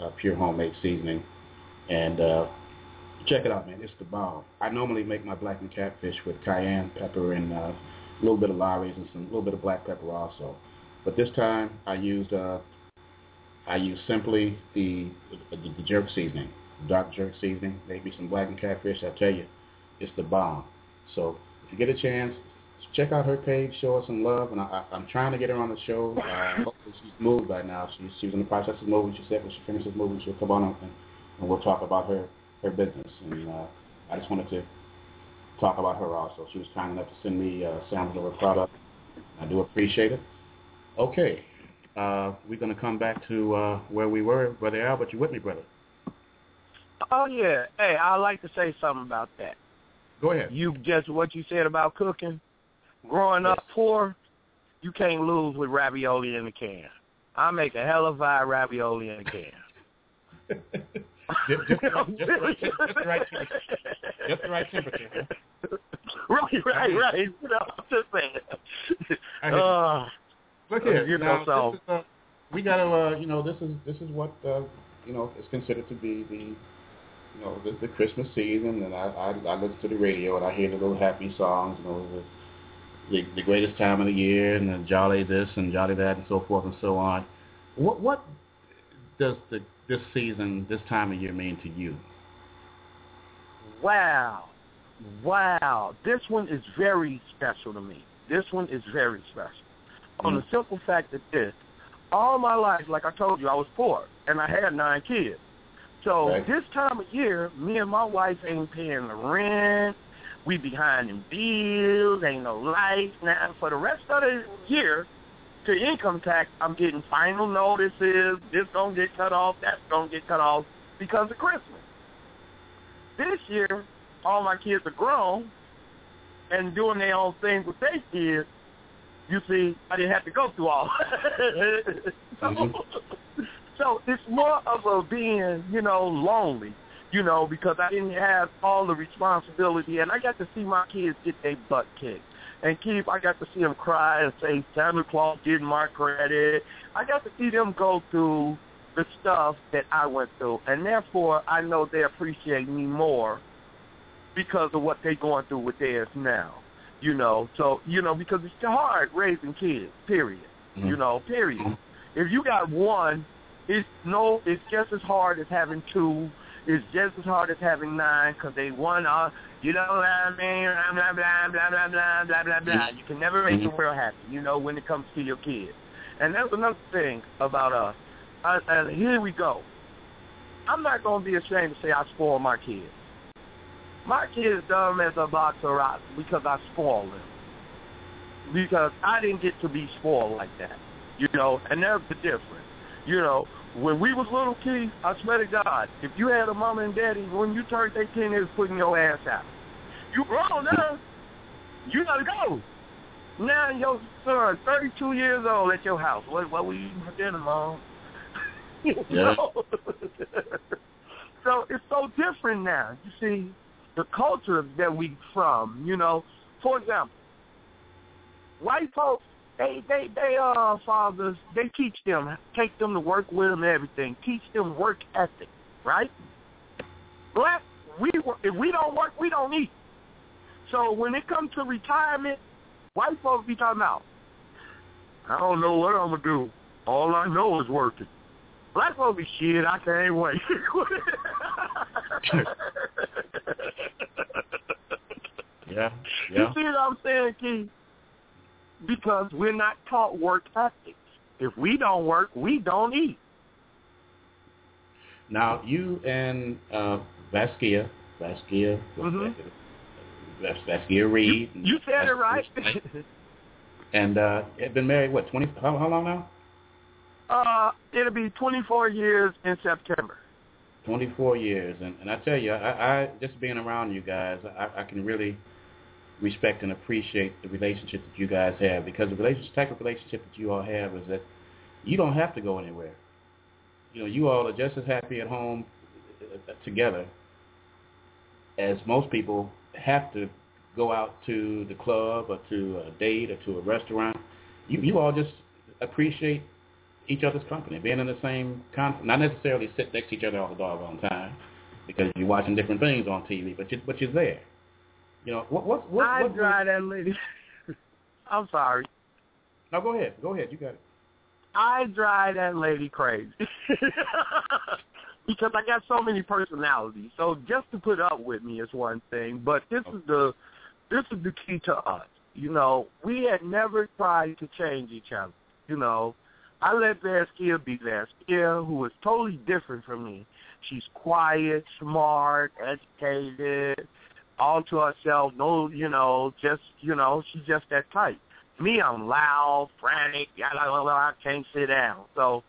uh, Pure Homemade Seasoning, and uh, check it out, man. It's the bomb. I normally make my blackened catfish with cayenne pepper and uh, a little bit of Lawry's and some little bit of black pepper also. But this time I used uh, I use simply the, the, the jerk seasoning, dark jerk seasoning, maybe some blackened catfish. I tell you, it's the bomb. So if you get a chance, check out her page, show her some love, and I, I, I'm trying to get her on the show. Uh, hopefully she's moved by now. She, she was in the process of moving. She said when she finishes moving, she'll come on and, and we'll talk about her her business. And uh, I just wanted to talk about her also. She was kind enough to send me uh, samples of her product. I do appreciate it. Okay, uh, we're going to come back to uh, where we were, Brother Albert. You with me, brother? Oh yeah. Hey, I'd like to say something about that. Go ahead. You just what you said about cooking. Growing Yes. up poor, you can't lose with ravioli in the can. I make a hell of a ravioli in a can. just, just, just, the right, just the right temperature. Just the right temperature. huh? right, right, right. You know, I'm just saying. Uh, Look here, You now, know, so- this is, uh, we got to, uh, you know, this is this is what uh, you know is considered to be the, you know, the, the Christmas season, and I, I I listen to the radio and I hear the little happy songs, you know, the, the the greatest time of the year and the jolly this and jolly that and so forth and so on. What what does the this season, this time of year mean to you? wow, wow. This one is very special to me. This one is very special. On the Mm. simple fact that this, all my life, like I told you, I was poor and I had nine kids. So Right. this time of year, me and my wife ain't paying the rent. We behind in bills, ain't no lights. Now for the rest of the year, to income tax, I'm getting final notices. This gonna get cut off. That's gonna get cut off because of Christmas. This year, all my kids are grown and doing their own thing with their kids. You see, I didn't have to go through all. so, Mhm. so it's more of a being, you know, lonely, you know, because I didn't have all the responsibility, and I got to see my kids get their butt kicked. And keep, I got to see them cry and say Santa Claus didn't my credit. I got to see them go through the stuff that I went through, and therefore I know they appreciate me more because of what they're going through with theirs now. You know, so you know because it's hard raising kids. Period. Mm-hmm. You know, period. Mm-hmm. If you got one, it's no, it's just as hard as having two. It's just as hard as having nine because they one are. You know what I mean? Blah blah blah blah blah blah blah blah. Mm-hmm. You can never make the mm-hmm. world happy. You know when it comes to your kids, and that's another thing about us. Uh, and here we go. I'm not going to be ashamed to say I spoil my kids. My kids dumb as a box of rocks because I spoil them. Because I didn't get to be spoiled like that. You know, and that's the difference. You know, when we was little kids, I swear to God, if you had a mama and daddy, when you turned 18, they was putting your ass out. You grown now. You gotta go. Now your son, 32 years old, at your house. What, what were you eating for dinner, mom? You Yeah. know? so it's so different now. You see, the culture that we from, you know. For example, white folks, they they they uh fathers, they teach them, take them to work with them, everything. Teach them work ethic, right? Black, we if we don't work, we don't eat. So when it comes to retirement, white folks be talking about, I don't know what I'm gonna do. All I know is working. Black folks be shit. I can't wait. Yeah, You see what I'm saying, Keith? Because we're not taught work ethics. If we don't work, we don't eat. Now you and uh, Vasquia, Vasquia, Mhm. Vas- Vasquia Reed. You, you said it right. and uh, had been married what twenty? How, how long now? Uh, it'll be 24 years in September. Twenty-four years, and, and I tell you, I, I just being around you guys, I, I can really respect and appreciate the relationship that you guys have because the relationship, type of relationship that you all have is that you don't have to go anywhere. You know, you all are just as happy at home uh, together as most people have to go out to the club or to a date or to a restaurant. You you all just appreciate each other's company, being in the same con not necessarily sit next to each other all the doggone time because you're watching different things on TV, but you but you're there. You know what what what? I what drive that lady. I'm sorry. no, go ahead, go ahead, you got it. I drive that lady crazy. because I got so many personalities. So just to put up with me is one thing, but this is the this is the key to us. You know, we had never tried to change each other. You know, I let Vaskia be Vaskia, who is totally different from me. She's quiet, smart, educated, all to herself. No, you know, just you know, she's just that type. Me, I'm loud, frantic. I can't sit down. So,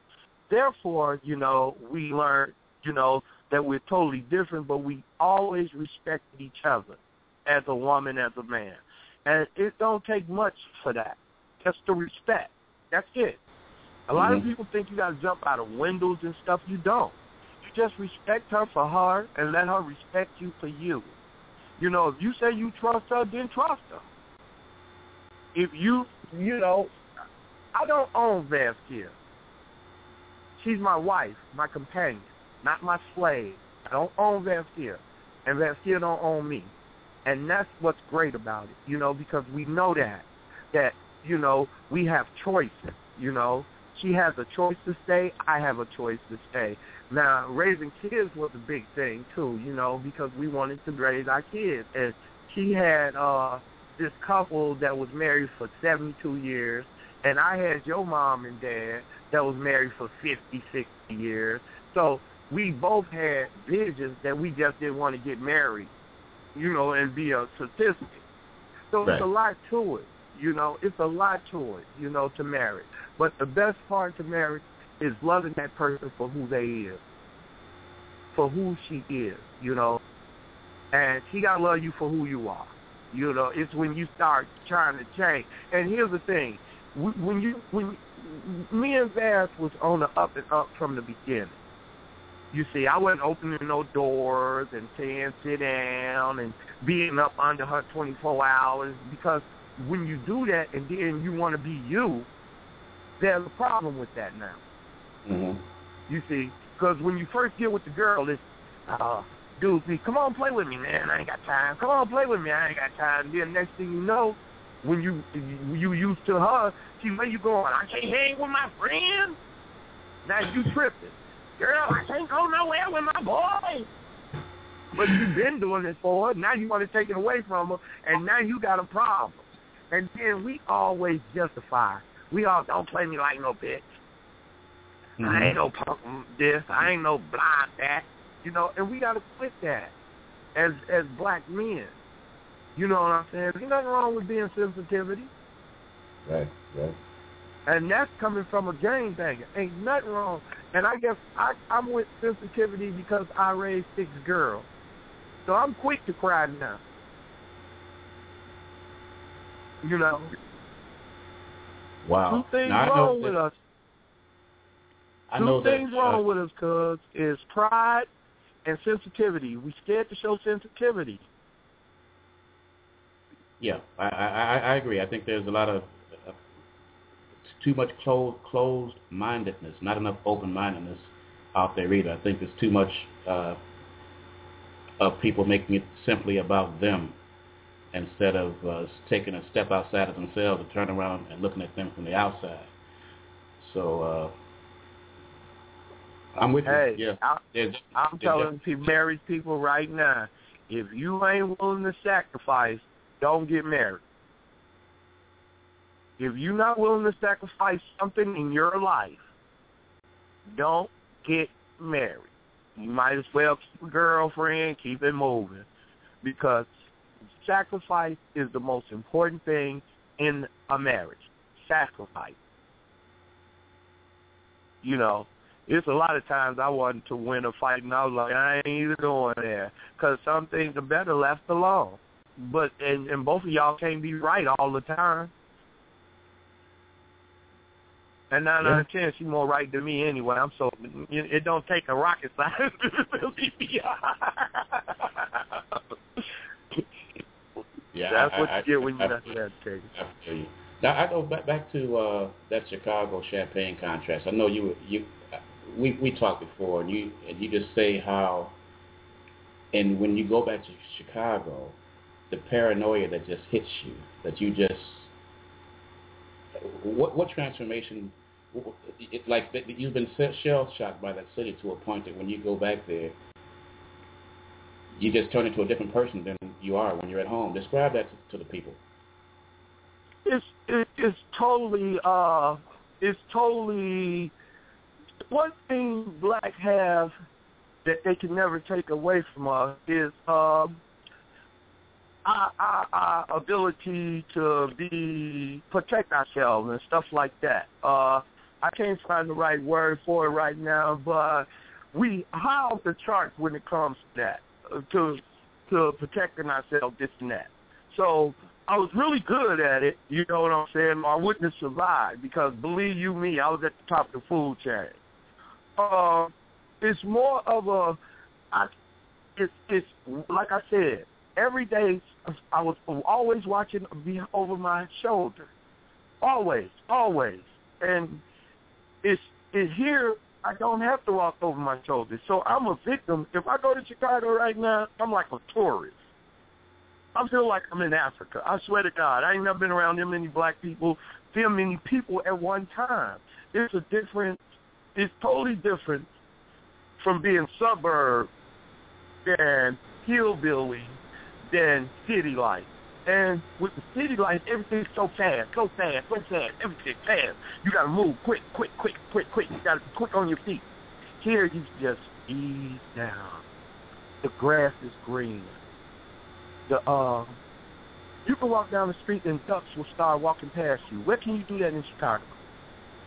therefore, you know, we learned, you know, that we're totally different, but we always respected each other as a woman, as a man. And it don't take much for that. Just the respect. That's it. A lot mm-hmm. of people think you got to jump out of windows and stuff. You don't. You just respect her for her and let her respect you for you. You know, if you say you trust her, then trust her. If you, you know, I don't own Vaskia. She's my wife, my companion, not my slave. I don't own Vaskia, and Vaskia don't own me. And that's what's great about it, you know, because we know that, that, you know, we have choices, you know. She has a choice to stay. I have a choice to stay. Now, raising kids was a big thing, too, you know, because we wanted to raise our kids. And she had uh this couple that was married for 72 years, and I had your mom and dad that was married for 50, 60 years. So we both had visions that we just didn't want to get married you know, and be a statistic. So right. it's a lot to it, you know. It's a lot to it, you know, to marry. But the best part to marry is loving that person for who they is, for who she is, you know. And she gotta love you for who you are. You know, it's when you start trying to change. And here's the thing: when you when me and Vass was on the up and up from the beginning. You see, I wasn't opening no doors and saying sit down and being up under her 24 hours because when you do that and then you want to be you, there's a problem with that now. Mm-hmm. You see, because when you first get with the girl, it's, uh, dude, come on, play with me, man. I ain't got time. Come on, play with me. I ain't got time. Then next thing you know, when you you used to her, she where you going? I can't hang with my friends. Now you tripping. Girl, I can't go nowhere with my boy. But you've been doing it for her. Now you want to take it away from her, and now you got a problem. And then we always justify. We all don't play me like no bitch. Mm-hmm. I ain't no punk this. I ain't no blind that. You know, and we got to quit that as as black men. You know what I'm saying? There's nothing wrong with being sensitivity. Right, right. And that's coming from a game banger. Ain't nothing wrong. And I guess I, I'm with sensitivity because I raised six girls. So I'm quick to cry now. You know. Wow. Two things now, wrong with us. I Two things that, wrong uh, with us, cuz, is pride and sensitivity. We scared to show sensitivity. Yeah, I, I I agree. I think there's a lot of too much closed closed mindedness, not enough open mindedness out there either. I think there's too much uh, of people making it simply about them instead of uh, taking a step outside of themselves and turn around and looking at them from the outside. So uh, I'm with hey, you. Yeah, I'm there's telling people, married people right now, if you ain't willing to sacrifice, don't get married. If you're not willing to sacrifice something in your life, don't get married. You might as well keep a girlfriend, keep it moving. Because sacrifice is the most important thing in a marriage. Sacrifice. You know, it's a lot of times I wanted to win a fight, and I was like, I ain't even going there. Because some things are better left alone. But, and, and both of y'all can't be right all the time. And nine yeah. out of ten, she's more right than me anyway. I'm so it don't take a rocket scientist to leave me Yeah, that's I, what I, you get when you're not that you. Now I go back back to uh, that Chicago Champaign contrast. I know you you we we talked before, and you and you just say how, and when you go back to Chicago, the paranoia that just hits you, that you just what what transformation it's like that you've been shell shocked by that city to a point that when you go back there, you just turn into a different person than you are when you're at home. Describe that to, to the people. It's it, it's totally uh it's totally one thing black have that they can never take away from us is um our, our, our ability to be protect ourselves and stuff like that. Uh I can't find the right word for it right now, but we high the charts when it comes to that, to to protecting ourselves, this and that. So I was really good at it. You know what I'm saying? I wouldn't have survived because believe you me, I was at the top of the food chain. Uh, it's more of a, I, it's it's like I said, every day I was always watching over my shoulder, always, always, and it's it's here. I don't have to walk over my shoulder, so I'm a victim. If I go to Chicago right now, I'm like a tourist. I feel like I'm in Africa. I swear to God, I ain't never been around that many black people, that many people at one time. It's a different. It's totally different from being suburb than hillbilly than city life. And with the city life, everything's so fast, so fast, so fast, everything fast. You gotta move quick, quick, quick, quick, quick. You gotta be quick on your feet. Here, you just ease down. The grass is green. The uh, you can walk down the street and ducks will start walking past you. Where can you do that in Chicago?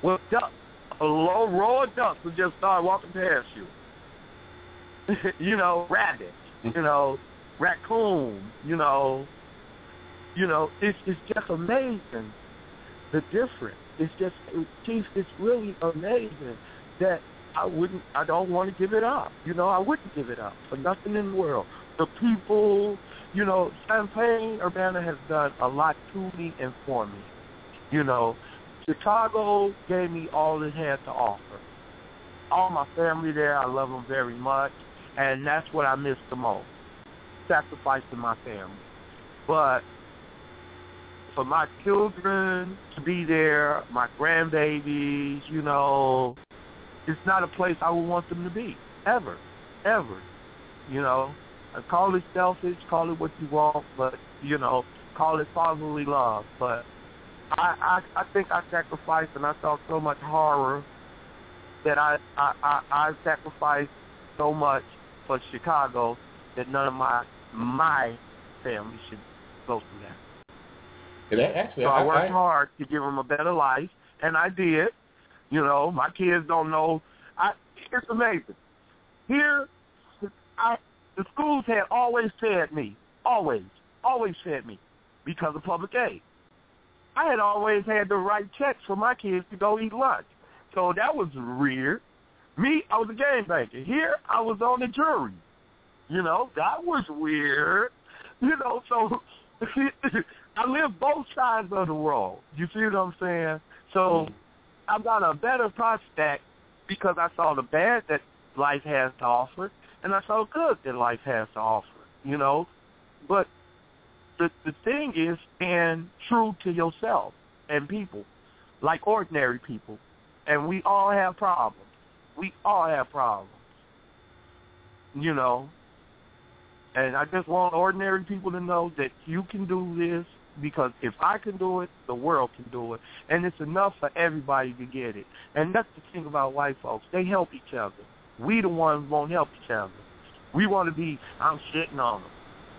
Well, ducks, a low row of ducks will just start walking past you. you know, rabbits. You know, raccoon. You know, you know, it's it's just amazing the difference. It's just it's really amazing that I wouldn't I don't want to give it up. You know, I wouldn't give it up for nothing in the world. The people, you know, Champaign Urbana has done a lot to me and for me. You know, Chicago gave me all it had to offer. All my family there, I love them very much, and that's what I miss the most, sacrificing my family. But for my children to be there, my grandbabies, you know, it's not a place I would want them to be ever, ever. You know, I call it selfish, call it what you want, but you know, call it fatherly love. But I, I, I think I sacrificed, and I saw so much horror that I, I, I, I sacrificed so much for Chicago that none of my my family should go through that. Actually, so I, I worked I, hard to give them a better life, and I did. You know, my kids don't know. I it's amazing. Here, I the schools had always fed me, always, always fed me, because of public aid. I had always had to write checks for my kids to go eat lunch, so that was weird. Me, I was a game banker. Here, I was on the jury. You know, that was weird. You know, so I live both sides of the world. You see what I'm saying? So I've got a better prospect because I saw the bad that life has to offer, and I saw good that life has to offer. You know, but the the thing is, and true to yourself and people, like ordinary people, and we all have problems. We all have problems. You know, and I just want ordinary people to know that you can do this because if I can do it, the world can do it. And it's enough for everybody to get it. And that's the thing about white folks. They help each other. We the ones won't help each other. We want to be, I'm sitting on them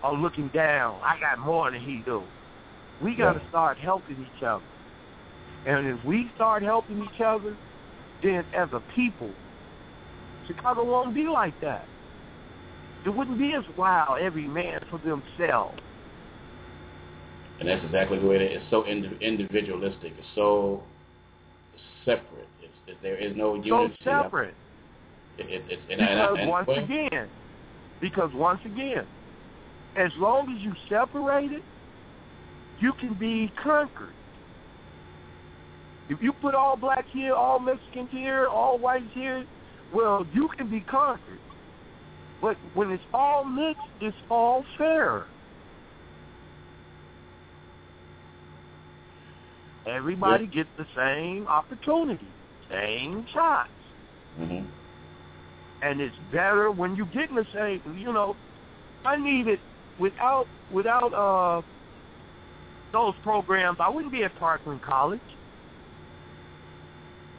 or looking down. I got more than he do. We got to start helping each other. And if we start helping each other, then as a people, Chicago won't be like that. It wouldn't be as wild, every man for themselves. And that's exactly the way it is. It's so individualistic. It's so separate. It's, it, there is no unity. So separate. It, it, it's, and because and, and, once well, again, because once again, as long as you separate it, you can be conquered. If you put all black here, all Mexicans here, all whites here, well, you can be conquered. But when it's all mixed, it's all fair. Everybody Yep. gets the same opportunity. same shots. Mm-hmm. And it's better when you get in the same. You know, I need it without without uh those programs. I wouldn't be at Parkland College.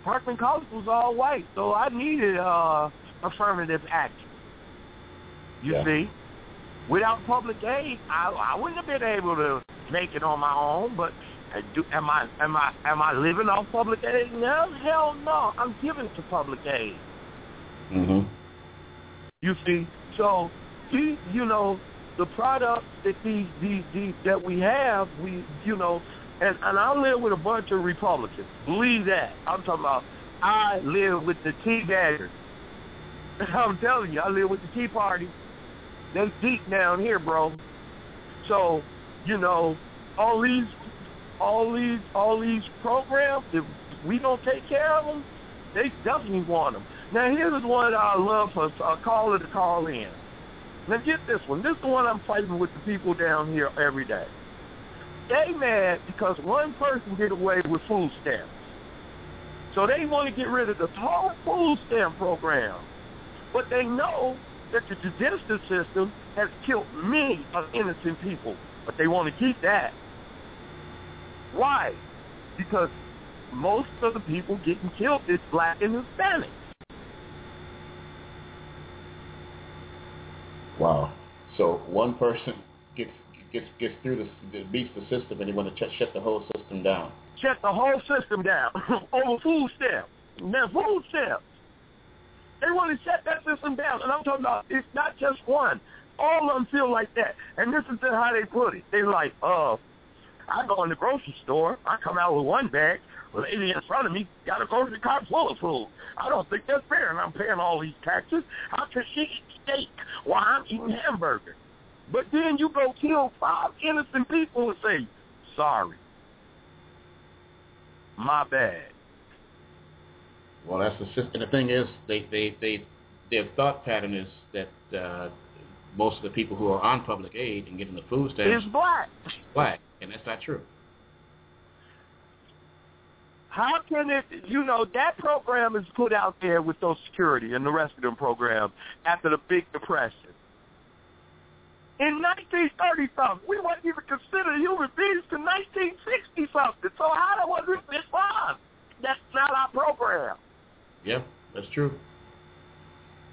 Parkland College was all white, so I needed uh affirmative action. You Yeah. see, without public aid, I I wouldn't have been able to make it on my own. But uh, do, am I am I am I living off public aid No, Hell no, I'm giving to public aid. Mm-hmm. You see, so the, you know the products that these, these these that we have, we you know, and and I live with a bunch of Republicans. Believe that. I'm talking about. I live with the tea baggers. I'm telling you, I live with the Tea Party. They deep down here, bro. So, you know, all these, all these, all these programs. If we don't take care of them, they definitely want them. Now, here's one I love for a caller to call in. Now, get this one. This is the one I'm fighting with the people down here every day. They mad because one person did away with food stamps. So they want to get rid of the whole food stamp program. But they know that the judicial system has killed many of innocent people. But they want to keep that. Why? Because most of the people getting killed is black and Hispanic. Wow. So one person gets gets gets through the beats the system, and they want to ch- shut the whole system down. Shut the whole system down over food stamps. Now, food stamps. They want to shut that system down, and I'm talking about it's not just one. All of them feel like that, and this is how they put it. They like, uh, I go in the grocery store, I come out with one bag, lady in front of me got a grocery cart full of food. I don't think that's fair, and I'm paying all these taxes. How can she eat steak while I'm eating hamburger? But then you go kill five innocent people and say, sorry, my bad. Well, that's the system. And The thing is, they they they their thought pattern is that uh, most of the people who are on public aid and getting the food stamps It's black. black, and that's not true. How can it, you know, that program is put out there with Social Security and the rest of them programs after the Big Depression. In 1930-something, we weren't even considered human beings to 1960-something. So how was it this far? That's not our program. Yeah, that's true.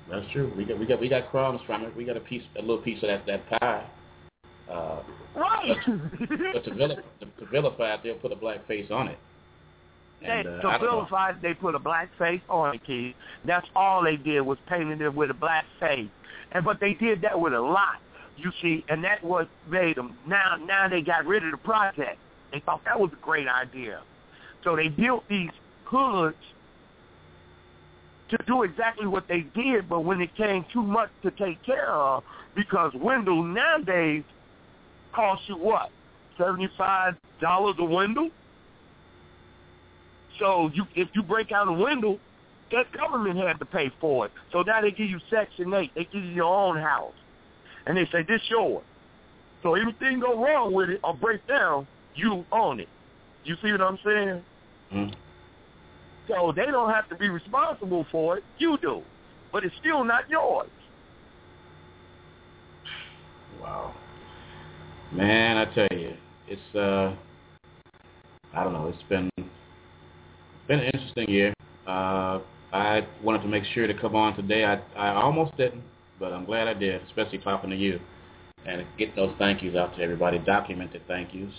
That's true. We got we got we got crumbs from it. We got a piece, a little piece of that that pie. Uh, Right. but to vilify, to vilify it, they'll put a black face on it. And, uh, to vilify, they put a black face on it, kid. That's all they did was painting it with a black face. And but they did that with a lot, you see, and that what made them. Now, now they got rid of the project. They thought that was a great idea, so they built these hoods to do exactly what they did. But when it came too much to take care of, because windows nowadays cost you what seventy-five dollars a window. So you, if you break out a window, that government had to pay for it. So now they give you Section 8. They give you your own house. And they say, this yours. So anything go wrong with it or break down, you own it. You see what I'm saying? Mm. So they don't have to be responsible for it. You do. But it's still not yours. Wow. Man, I tell you, it's uh, I don't know. It's been been an interesting year. Uh, I wanted to make sure to come on today. I I almost didn't, but I'm glad I did, especially talking to you and getting those thank yous out to everybody, documented thank yous,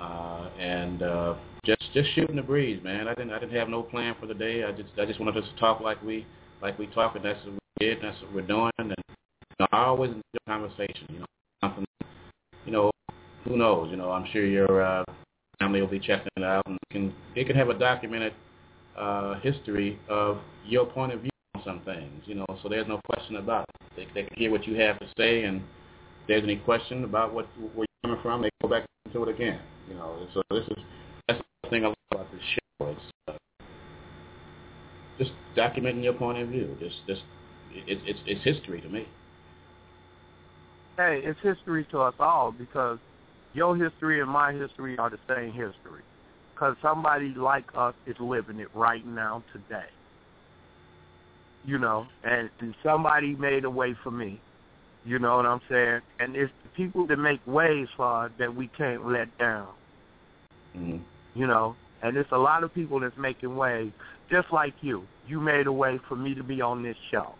uh, and uh, just just shooting the breeze, man. I didn't I didn't have no plan for the day. I just I just wanted us to talk like we like we talk, and that's what we did. And that's what we're doing. And you know, I always enjoy conversation. You know, something. You know, who knows? You know, I'm sure your uh, family will be checking it out, and can they can have a documented uh, history of your point of view on some things. You know, so there's no question about it. They, they can hear what you have to say, and if there's any question about what where you're coming from, they go back to it again. You know, so this is thing I love about this show. It's uh, just documenting your point of view. Just, just it, it's it's history to me. Hey, it's history to us all because your history and my history are the same history. because somebody like us is living it right now today. You know, and, and somebody made a way for me. You know what I'm saying? And it's the people that make ways for us that we can't let down. Mm-hmm. You know, and it's a lot of people that's making ways, just like you. You made a way for me to be on this show.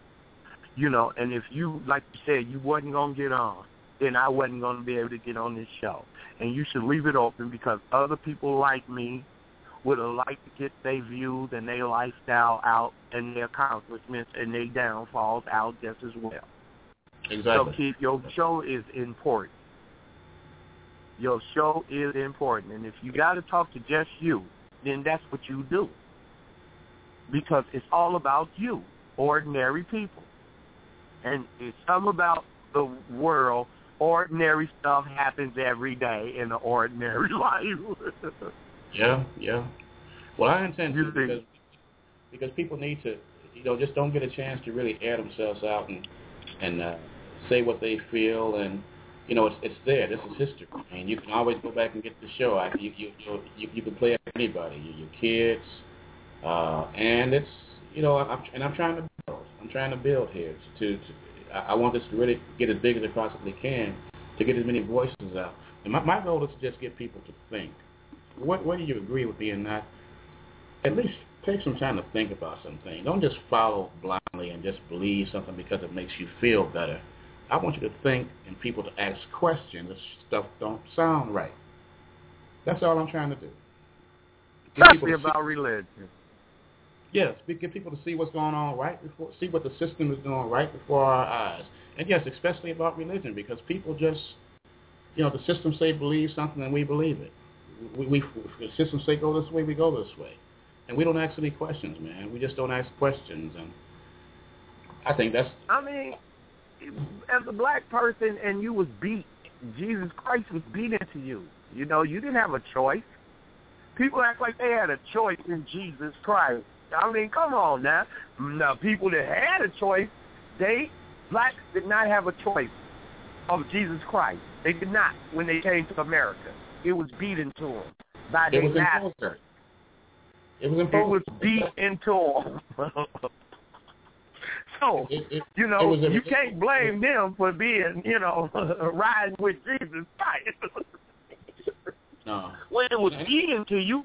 You know, and if you, like you said, you wasn't gonna get on, then I wasn't gonna be able to get on this show. And you should leave it open because other people like me would have liked to get their views and their lifestyle out and their accomplishments and their downfalls out just as well. Exactly. So keep your show is important. Your show is important, and if you got to talk to just you, then that's what you do. Because it's all about you, ordinary people, and it's some about the world. Ordinary stuff happens every day in the ordinary life. yeah, yeah. Well, I intend to because because people need to, you know, just don't get a chance to really air themselves out and and uh, say what they feel and you know it's it's there. This is history, and you can always go back and get the show. I, you you you you, can play it for anybody, your, your kids, uh, and it's you know I'm and I'm trying to build. I'm trying to build here to. to I want this to really get as big as it possibly can to get as many voices out. And my, my goal is to just get people to think. What, whether you agree with me or not, at least take some time to think about something. Don't just follow blindly and just believe something because it makes you feel better. I want you to think and people to ask questions if stuff don't sound right. That's all I'm trying to do. Get Especially to see- about religion. Yes, get people to see what's going on right before, see what the system is doing right before our eyes. And yes, especially about religion, because people just, you know, the system say believe something and we believe it. We, we the system say go this way, we go this way, and we don't ask any questions, man. We just don't ask questions, and I think that's I mean, as a black person and you was beat, Jesus Christ was beat into you. You know, you didn't have a choice. People act like they had a choice in Jesus Christ. I mean, come on now. Now, people that had a choice, they, blacks did not have a choice of Jesus Christ. They did not when they came to America. It was beat into them by it their master. It was It imposed. was beat into them. so, It, it, you It know, was a- you can't blame them for being, you know, riding with Jesus Christ. no. when it was eating to you.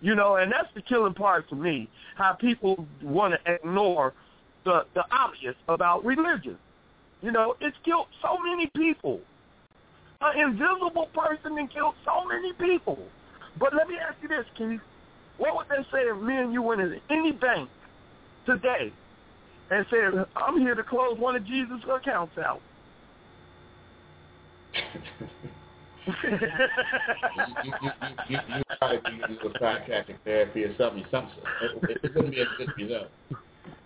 You know, and that's the killing part for me, how people want to ignore the, the obvious about religion. You know, it's killed so many people. An invisible person and killed so many people. But let me ask you this, Keith. What would they say if me and you went into any bank today and said, I'm here to close one of Jesus' accounts out? you, you, you, you, you, gotta be into psychiatric therapy or something. something it, it wouldn't be a good result.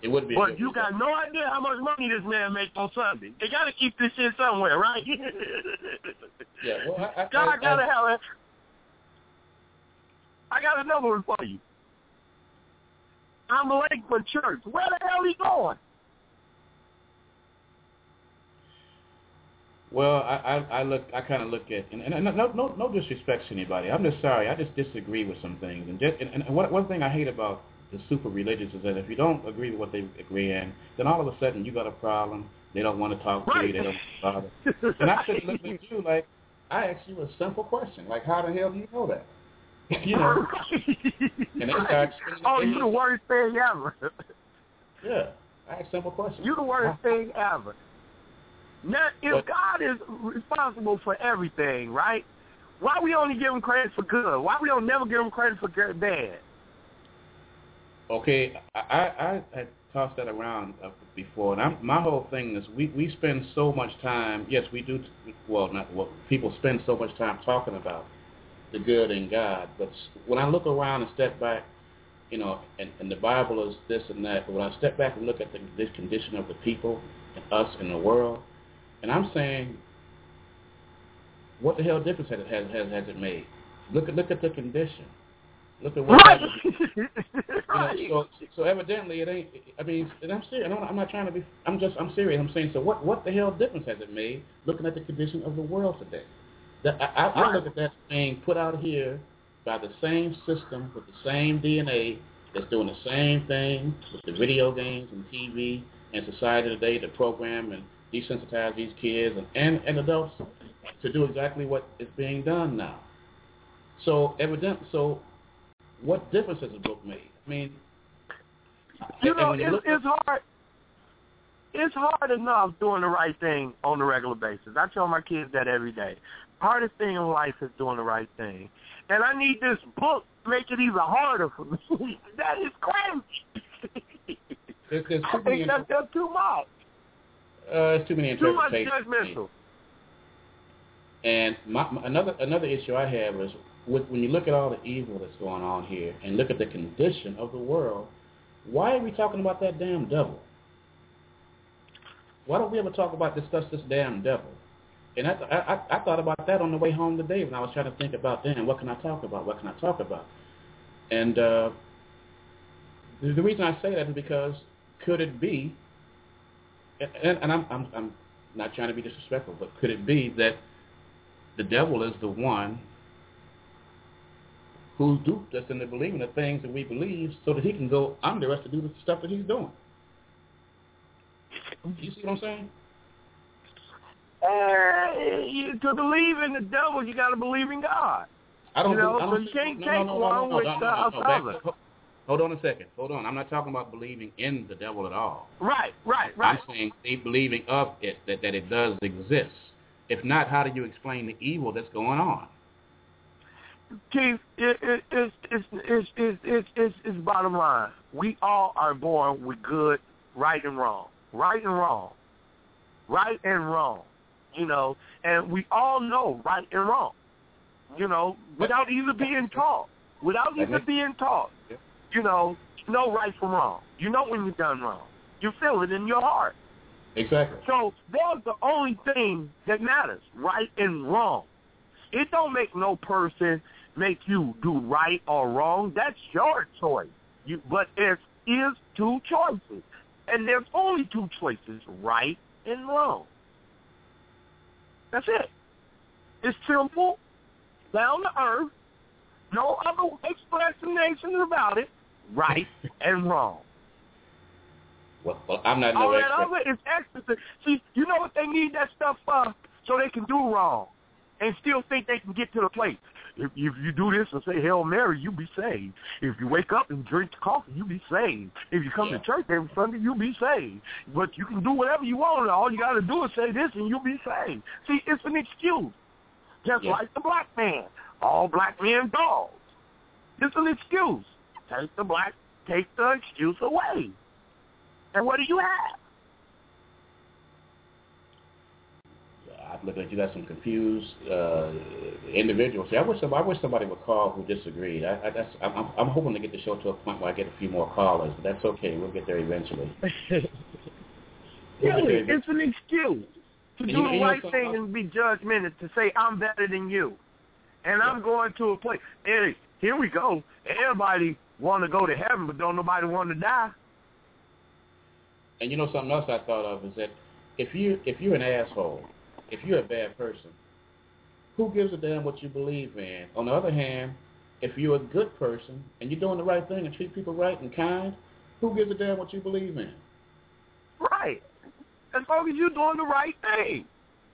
It wouldn't be. a But good you result. got no idea how much money this man makes on Sunday. They got to keep this shit somewhere, right? Yeah, well, I, I, God I, gotta I, have it. I got another one for you. I'm late for church. Where the hell he going? Well, I, I, I look, I kind of look at, and, and no, no, no disrespect to anybody. I'm just sorry. I just disagree with some things, and just, and, and one, one thing I hate about the super religious is that if you don't agree with what they agree in, then all of a sudden you got a problem. They don't want to talk to you. They don't bother. And I sit look at you like, I asked you a simple question, like, how the hell do you know that? You know? And they start oh, you the worst thing ever. Yeah, I ask simple questions. you the worst thing ever. Now, if But- God is responsible for everything, right? Why we only give him credit for good? Why we don't never give him credit for good, bad? Okay, I I, I tossed that around uh, before, and I'm, my whole thing is we we spend so much time. Yes, we do. Well, not well. People spend so much time talking about the good in God, but when I look around and step back, you know, and, and the Bible is this and that. But when I step back and look at the this condition of the people and us in the world, and I'm saying, what the hell difference has it has, has, has it made? Look at look at the condition. Look at what Right. You know, so, so evidently it ain't. I mean, and I'm serious. I'm not, I'm not trying to be. I'm just. I'm serious. I'm saying. So what? What the hell difference has it made? Looking at the condition of the world today. That I, I, I look at that saying put out here by the same system with the same DNA that's doing the same thing with the video games and TV and society today to program and desensitize these kids and, and, and adults to do exactly what is being done now. So evident. So what difference has a book made? I mean, you know, you it's, it's hard. It's hard enough doing the right thing on a regular basis. I tell my kids that every day. Hardest thing in life is doing the right thing, and I need this book to make it even harder for me. that is crazy. There's, there's I think that's, that's too much. Uh, it's too many interpretations. Too much judgmental. And my, my, another another issue I have is with, when you look at all the evil that's going on here and look at the condition of the world, why are we talking about that damn devil? Why don't we ever talk about discuss this damn devil? And I, I, I thought about that on the way home today when I was trying to think about then what can I talk about? What can I talk about? And uh, the, the reason I say that is because could it be, and, and I'm, I'm, I'm not trying to be disrespectful, but could it be that the devil is the one who duped us into believing the things that we believe so that he can go under us to do the stuff that he's doing. You see what I'm saying? Uh, to believe in the devil, you got to believe in God. I don't. You know, don't so you can't take no, no, one no, with no, uh, Hold on a second. Hold on. I'm not talking about believing in the devil at all. Right, right, right. I'm saying they believing of it, that, that it does exist. If not, how do you explain the evil that's going on? Keith, it, it, it's, it's, it's, it's, it's, it's, it's bottom line. We all are born with good, right and wrong. Right and wrong. Right and wrong. You know, and we all know right and wrong. You know, without either being taught. Without either mm-hmm. being taught. You know, you know right from wrong. You know when you've done wrong. You feel it in your heart. Exactly. So that's the only thing that matters, right and wrong. It don't make no person make you do right or wrong. That's your choice. You, but there is two choices, and there's only two choices: right and wrong. That's it. It's simple, down to earth. No other explanations about it. Right and wrong. Well, well I'm not All no that other is extra. See, you know what they need that stuff for? So they can do wrong and still think they can get to the place. If, if you do this and say Hail Mary, you be saved. If you wake up and drink coffee, you be saved. If you come Yeah. to church every Sunday, you be saved. But you can do whatever you want. All you got to do is say this, and you'll be saved. See, it's an excuse, just Yeah. like the black man. All black men dogs. It's an excuse. Take the black, take the excuse away. And what do you have? I'm looking at you got some confused uh, individuals. See, I wish somebody, I wish somebody would call who disagreed. I, I, that's, I'm, I'm- hoping to get the show to a point where I get a few more callers, but that's okay. We'll get there eventually. We'll get Really, it's an excuse to do the and you know right thing and be judgmental to say I'm better than you, and I'm going to a place. Hey, here we go. Everybody want to go to heaven, but don't nobody want to die. And you know something else I thought of is that if you if you're an asshole, if you're a bad person, who gives a damn what you believe in? On the other hand, if you're a good person and you're doing the right thing and treat people right and kind, who gives a damn what you believe in? Right. As long as you're doing the right thing.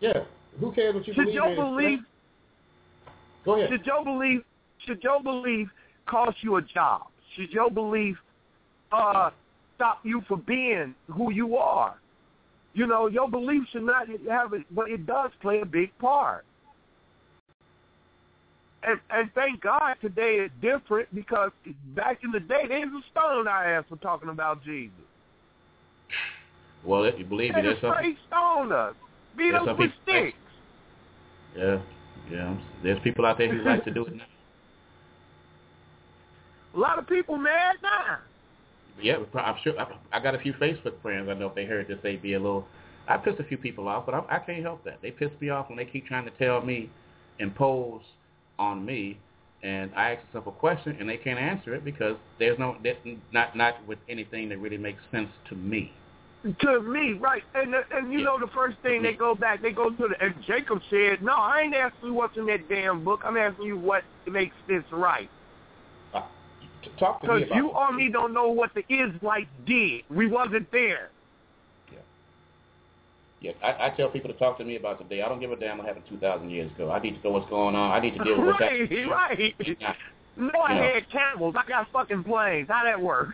Yeah. Who cares what you Should believe your in? belief Go ahead. should your belief should your belief cost you a job? Should your belief uh stop you from being who you are? You know, your belief should not have it, but it does play a big part. And, and thank God today is different because back in the day, they was a stone our ass for talking about Jesus. Well, if you believe me, there's some stoned us. Beat us with sticks. yeah, yeah. There's people out there who like to do it now. A lot of people mad now. Yeah, I'm sure. I, I got a few Facebook friends. I know if they heard this, they'd be a little. I pissed a few people off, but I, I can't help that. They piss me off when they keep trying to tell me, impose on me, and I ask a simple question and they can't answer it because there's no, not not with anything that really makes sense to me. To me, right, and uh, and you yeah. know the first thing they go back, they go to the. And Jacob said, "No, I ain't asking you what's in that damn book. I'm asking you what makes this right." Talk to me Because you or me don't know what the Israelites did. We wasn't there. Yeah. Yeah, I, I tell people to talk to me about today. I don't give a damn what happened 2,000 years ago. I need to know what's going on. I need to deal with right, that. Right, right. No, I had camels. I got fucking planes. How that work?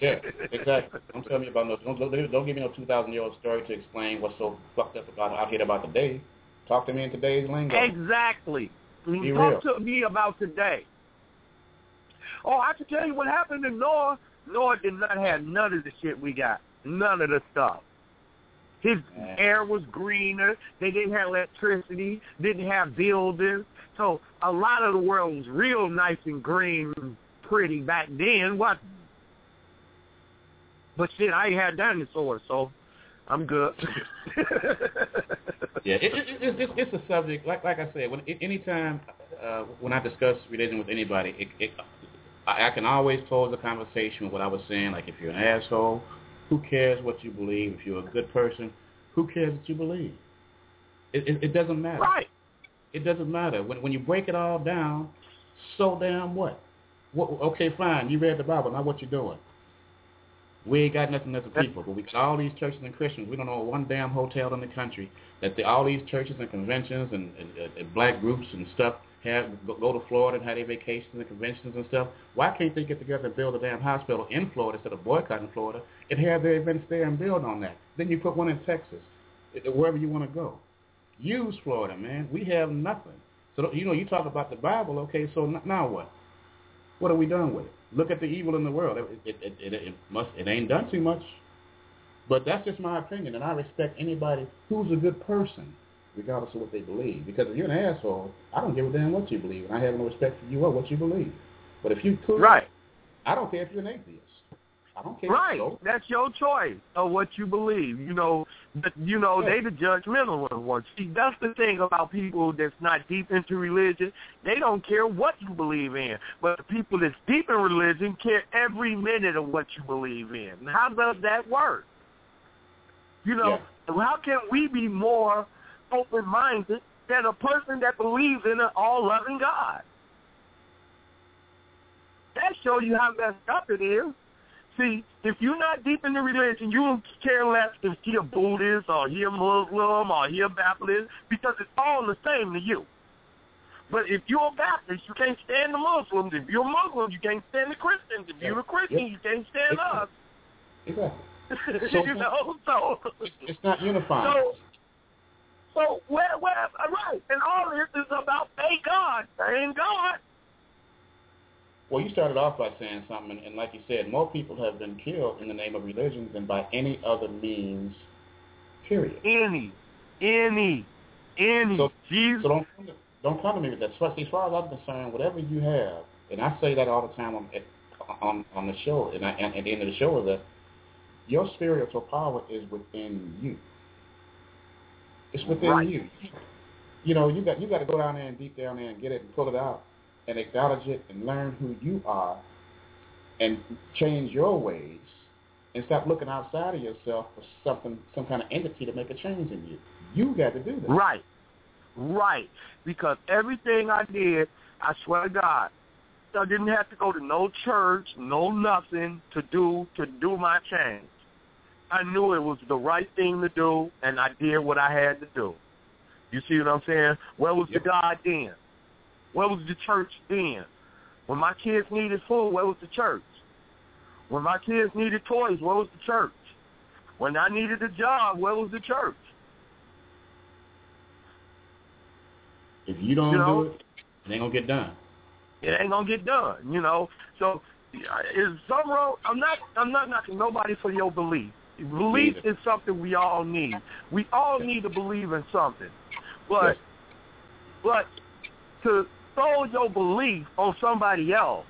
yeah, exactly. Don't tell me about no. Don't, don't give me no 2,000 year old story to explain what's so fucked up about out here about today. Talk to me in today's lingo. Exactly. Be Talk real. to me about today. Oh, I can tell you what happened in Noah. Noah did not have none of the shit we got. None of the stuff. His Man. air was greener. They didn't have electricity. Didn't have buildings. So a lot of the world was real nice and green, and pretty back then. What? But shit, I ain't had dinosaurs, so I'm good. yeah, it, it, it, it, it's a subject. Like like I said, when anytime uh, when I discuss religion with anybody, it, it, I, I can always close the conversation with what I was saying. Like if you're an asshole, who cares what you believe? If you're a good person, who cares what you believe? It, it, it doesn't matter. Right. It doesn't matter. When when you break it all down, so damn what? what okay, fine. You read the Bible. Now what you doing? We ain't got nothing as a people, but we got all these churches and Christians. We don't know one damn hotel in the country that the, all these churches and conventions and, and, and black groups and stuff have go, to Florida and have their vacations and conventions and stuff. Why can't they get together and build a damn hospital in Florida instead of boycotting Florida and have their events there and build on that? Then you put one in Texas, eh, eh, wherever you want to go. Use Florida, man. We have nothing. So you know, you talk about the Bible. Okay, so now what? What are we done with it? Look at the evil in the world. It, it, it, it, must. It ain't done too much. But that's just my opinion, and I respect anybody who's a good person, regardless of what they believe. Because if you're an asshole, I don't give a damn what you believe, and I have no respect for you or what you believe. But if you could, right, I don't care if you're an atheist. I don't care. Right. That's your choice of what you believe. You know, but you know Yeah. they the judgmental ones. See, that's the thing about people that's not deep into religion. They don't care what you believe in. But the people that's deep in religion care every minute of what you believe in. How does that work? You know, how can we be more open-minded than a person that believes in an all-loving God? That shows you how messed up it is. See, if you're not deep in the religion, you don't care less if he a Buddhist or he a Muslim or he a Baptist because it's all the same to you. But if you're a Baptist, you can't stand the Muslims. If you're a Muslim, you can't stand the Christians. If you're a Christian, you can't stand us. Exactly. So- you know, so It's not unifying. so so where where uh, right, and all this is about thank God, thank God. Well, you started off by saying something, and, like you said, more people have been killed in the name of religion than by any other means, period. Any, any, any. So- Jesus So don't come to, don't come to me with that. As far as I'm concerned, whatever you have, and I say that all the time on on, on the show, and, I, and at the end of the show is that your spiritual power is within you. It's within Right. you. You know, you got you got to go down there and deep down there and get it and pull it out and acknowledge it and learn who you are and change your ways and stop looking outside of yourself for something, some kind of entity to make a change in you. You got to do that. Right. Right. Because everything I did, I swear to God, I didn't have to go to no church, no nothing to do to do my change. I knew it was the right thing to do, and I did what I had to do. You see what I'm saying? Where was Yep. the God then? Where was the church then? When my kids needed food, where was the church? When my kids needed toys, where was the church? When I needed a job, where was the church? If you don't You know? do it, it ain't gonna get done. it ain't gonna get done, you know. So uh, is some wrong? I'm not I'm not knocking nobody for your belief. Belief is something we all need. We all need to believe in something. But but to throw your belief on somebody else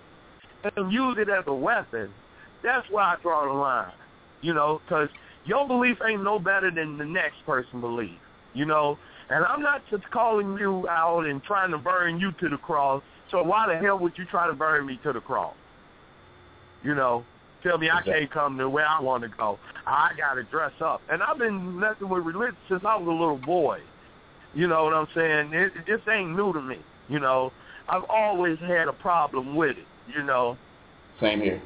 and use it as a weapon, that's where I draw the line. You know, because your belief ain't no better than the next person belief. You know, and I'm not just calling you out and trying to burn you to the cross. So why the hell would you try to burn me to the cross? You know, Tell me I can't come to where I want to go. I got to dress up. And I've been messing with religion since I was a little boy. You know what I'm saying? It, this ain't new to me. You know, I've always had a problem with it. You know. Same here.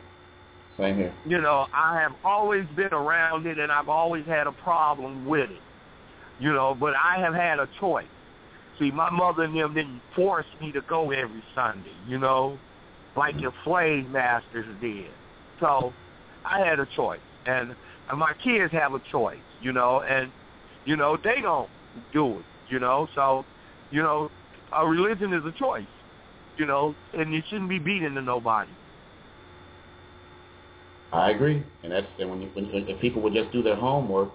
Same here. You know, I have always been around it, and I've always had a problem with it. You know, but I have had a choice. See, my mother and them didn't force me to go every Sunday. You know, like your slave masters did. So I had a choice, and, my kids have a choice, you know, and you know they don't do it, you know. So, you know, a religion is a choice, you know, and you shouldn't be beaten to nobody. I agree, and that's and when, you, when if people would just do their homework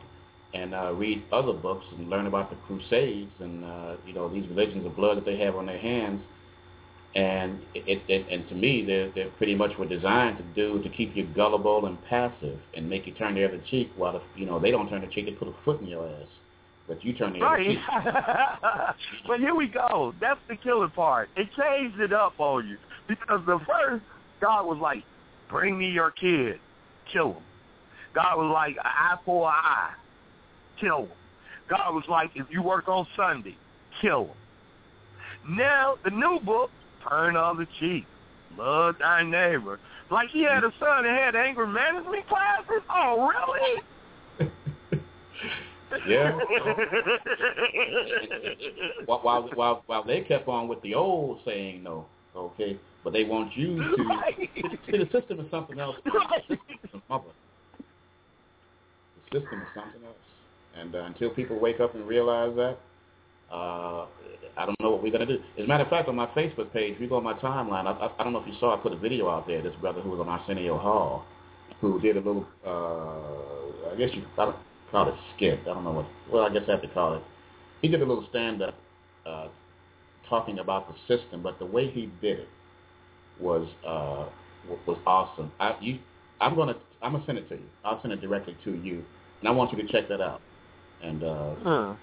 and uh, read other books and learn about the Crusades and uh, you know these religions of blood that they have on their hands, and it, it, and to me, they're, they're pretty much were designed to do to keep you gullible and passive and make you turn the other cheek. While if, you know they don't turn the cheek, they put a foot in your ass, but you turn the right. other cheek. but here we go. That's the killer part. It changed it up on you because the first God was like, "Bring me your kid, kill him." God was like, "Eye for an eye, kill him." God was like, "If you work on Sunday, kill him." Now the new book turn on the cheek, love thy neighbor. Like he had a son that had anger management classes. Oh, really? yeah. while, while while while they kept on with the old saying no, okay, but they want you to Right. see the system is something else. Right. The mother. The system is something else, and uh, until people wake up and realize that, uh, I don't know what we're gonna do. As a matter of fact, on my Facebook page, if you go on my timeline, I, I, I don't know if you saw, I put a video out there. This brother who was on Arsenio Hall, who did a little, uh, I guess you I call it skit. I don't know what. Well, I guess I have to call it. He did a little stand-up uh, talking about the system, but the way he did it was uh, was awesome. I, you, I'm gonna I'm gonna send it to you. I'll send it directly to you, and I want you to check that out. And uh, Huh.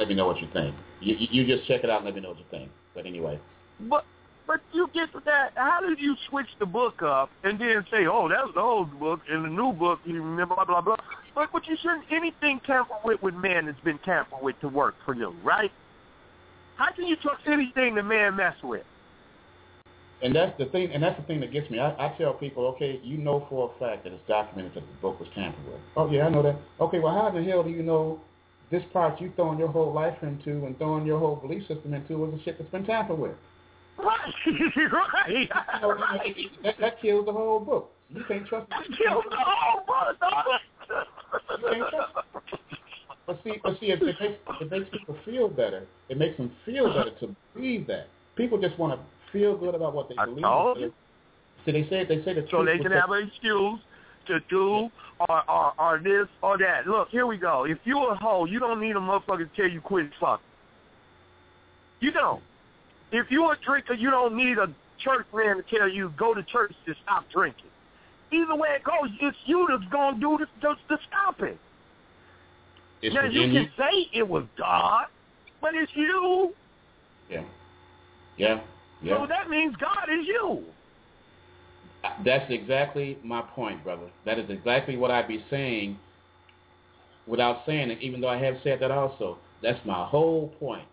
Let me know what you think. You, you just check it out and let me know what you think. But anyway, But but you get to that. How did you switch the book up and then say, "Oh, that was the old book and the new book"? You remember blah blah blah. But but you shouldn't anything tampered with with man has been tampered with to work for you, right? How can you trust anything the man mess with? and that's the thing, and that's the thing that gets me. I, I tell people, okay, you know for a fact that it's documented that the book was tampered with. Oh yeah, I know that. Okay, well how in the hell do you know this part you throwing your whole life into and throwing your whole belief system into was the shit that's been tampered with? Right, right, that, that kills the whole book. You can't trust it. killed the whole book. you can't trust. But see, but see, it, it makes it makes people feel better. It makes them feel better to believe that. People just want to feel good about what they I believe. See, they say they say the so truth they can have an excuse to do or, or or this or that. Look, here we go. If you a hoe, you don't need a motherfucker to tell you quit fucking. You don't. If you a drinker, you don't need a church man to tell you go to church to stop drinking. Either way it goes, it's you that's gonna do this to, to stop it. It's now you can say it was God, but it's you. Yeah, yeah, yeah. So that means God is you. That's exactly my point, brother. That is exactly what I'd be saying without saying it, even though I have said that also. That's my whole point.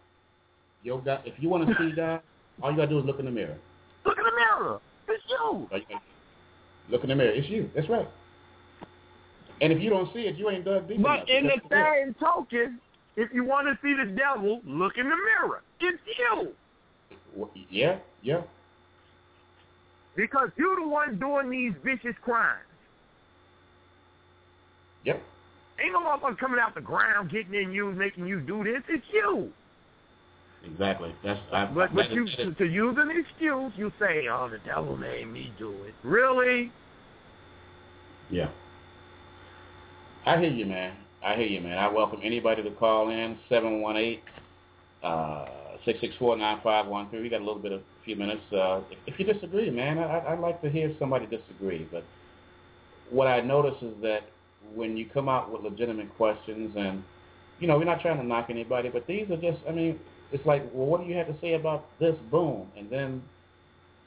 Yo, God, if you want to see God, all you got to do is look in the mirror. Look in the mirror. It's you. All you gotta- Look in the mirror. It's you. That's right. And if you don't see it, you ain't dug deep enough. But in the same token, if you want to see the devil, look in the mirror. It's you. Yeah, yeah. Because you're the one doing these vicious crimes. Yep. Ain't no motherfucker coming out the ground getting in you, making you do this. It's you. Exactly. That's I, But I, but you to, to use an excuse, you say, "Oh, the devil made me do it." Really? Yeah. I hear you, man. I hear you, man. I welcome anybody to call in, 718 uh, 664-9513. We got a little bit of few minutes. Uh, if, if you disagree, man, I, I'd like to hear somebody disagree. But what I notice is that when you come out with legitimate questions and, you know, we're not trying to knock anybody, but these are just, I mean, it's like, well, what do you have to say about this? Boom. And then,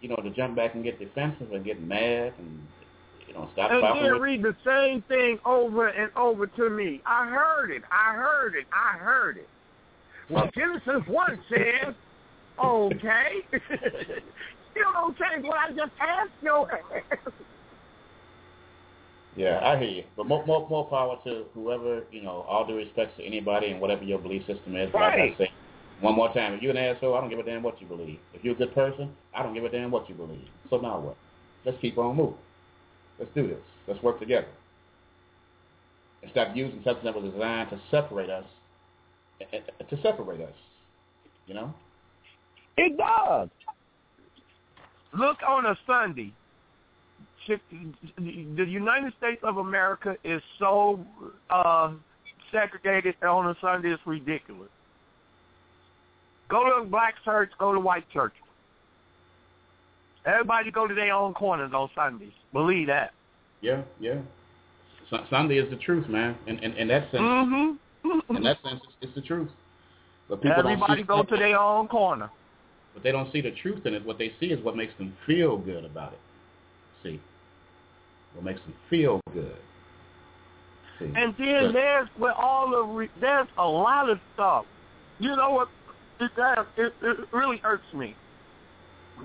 you know, to jump back and get defensive and get mad and You know, stop and then with, read the same thing over and over to me. I heard it. I heard it. I heard it. Well, Genesis 1 says, okay. Still don't change what I just asked your ass. Yeah, I hear you. But more, more, more power to whoever, you know, all due respect to anybody and whatever your belief system is. Like Right. I say, one more time, if you're an asshole, I don't give a damn what you believe. If you're a good person, I don't give a damn what you believe. So now what? Let's keep on moving. Let's do this. Let's work together. And stop using something that was designed to separate us, eh, eh, to separate us, you know? It does. Look on a Sunday. The United States of America is so uh, segregated on a Sunday, it's ridiculous. Go to a black church, go to white church. Everybody go to their own corners on Sundays. Believe that. Yeah, yeah. Su- Sunday is the truth, man. In, in, in that sense, Mm-hmm. in that sense, it's, it's the truth. But people don't Everybody see, go to their own corner. But they don't see the truth in it. What they see is what makes them feel good about it. See, what makes them feel good. See, And then But- there's where all the re- there's a lot of stuff. You know what? It, it, it really hurts me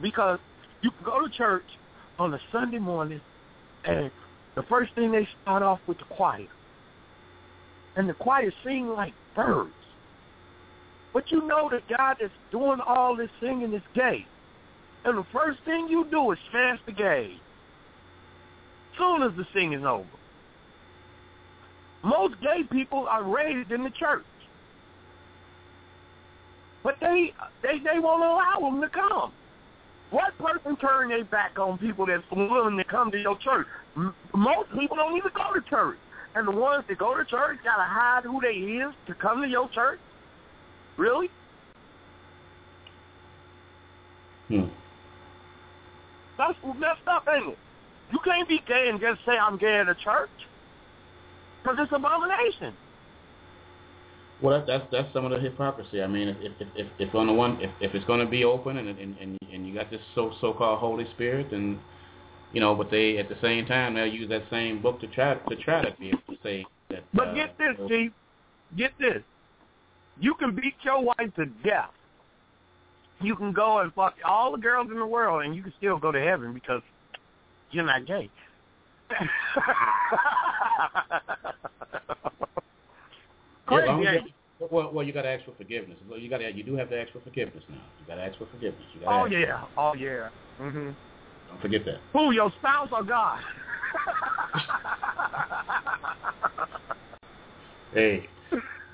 because you can go to church on a Sunday morning, and the first thing they start off with the choir, and the choir sing like birds. But you know that God is doing all this singing is gay, and the first thing you do is smash the gay. Soon as the singing's over. Most gay people are raised in the church. But they they they won't allow them to come. What person turn their back on people that's willing to come to your church? Most people don't even go to church. And the ones that go to church got to hide who they is to come to your church? Really? hmm. That's messed up, ain't it? You can't be gay and just say I'm gay at a church. Because it's abomination. Well, that, that's that's some of the hypocrisy. I mean, if if if, if on the one, if, if it's going to be open and and and and you got this so so called Holy Spirit, and you know, but they at the same time they'll use that same book to try to try to be able to say that. But uh, get this, Chief. Get this. You can beat your wife to death. You can go and fuck all the girls in the world, and you can still go to heaven because you're not gay. Yeah, Crazy. as ain't well, well, you got to ask for forgiveness. Well, You got to, you do have to ask for forgiveness now. You got to ask for forgiveness. You got to Oh yeah. Oh yeah. Mhm. Don't forget that. Who, your spouse or God? Hey,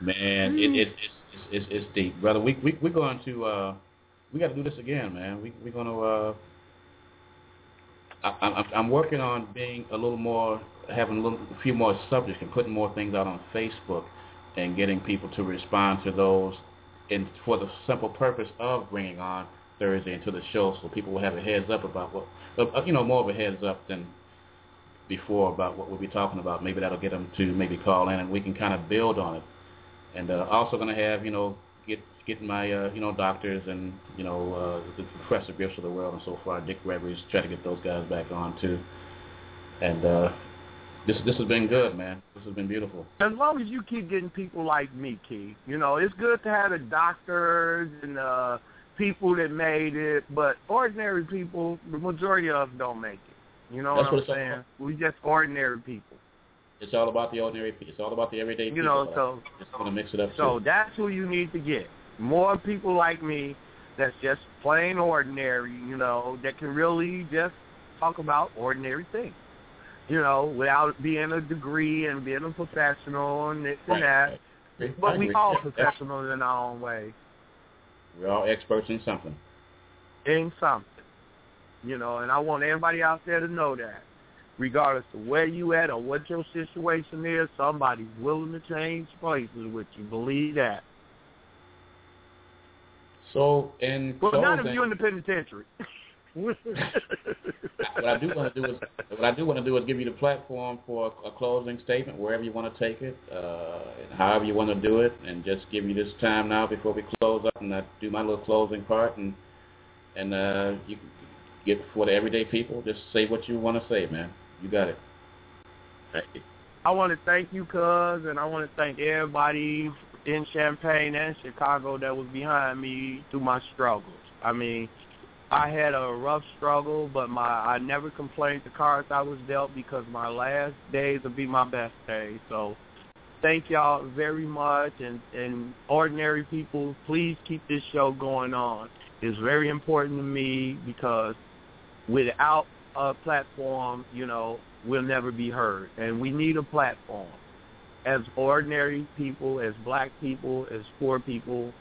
man, it, it, it's, it's it's it's deep, brother. We we we're going to uh, we got to do this again, man. We we're going to. Uh, I, I'm I'm working on being a little more, having a little, a few more subjects and putting more things out on Facebook, and getting people to respond to those, and for the simple purpose of bringing on Thursday into the show, so people will have a heads up about what, uh, you know, more of a heads up than before about what we'll be talking about. Maybe that'll get them to maybe call in, and we can kind of build on it. And uh, also going to have you know get getting my uh, you know doctors and you know uh, the Professor Griffiths of the world and so far, Dick Gregory's try to get those guys back on too. And uh, this this has been good, man. This has been beautiful. As long as you keep getting people like me, Keith, you know, it's good to have the doctors and uh people that made it, but ordinary people, the majority of us don't make it. You know That's what what I'm saying? about. We just ordinary people. It's all about the ordinary. It's all about the everyday You people. know, so just want to mix it up. so too. that's who you need to get. More people like me that's just plain ordinary, you know, that can really just talk about ordinary things. You know, without being a degree and being a professional and this and that. Right, right. But we all yeah. professionals in our own way. We're all experts in something. in something. You know, and I want everybody out there to know that. Regardless of where you at or what your situation is, somebody's willing to change places with you. Believe that. So in Well, closing, none of you in the penitentiary. what I do want to do is what I do want to do is give you the platform for a, a closing statement wherever you want to take it, uh, and however you want to do it, and just give you this time now before we close up, and I do my little closing part, and and uh, you can get for the everyday people. Just say what you want to say, man. You got it. I want to thank you, cuz, and I want to thank everybody in Champaign and Chicago that was behind me through my struggles. I mean, I had a rough struggle, but my I never complained the cards I was dealt because my last days will be my best days. So thank y'all very much and and ordinary people, please keep this show going on. It's very important to me because without a platform, you know, we'll never be heard. And we need a platform. As ordinary people, as black people, as poor people,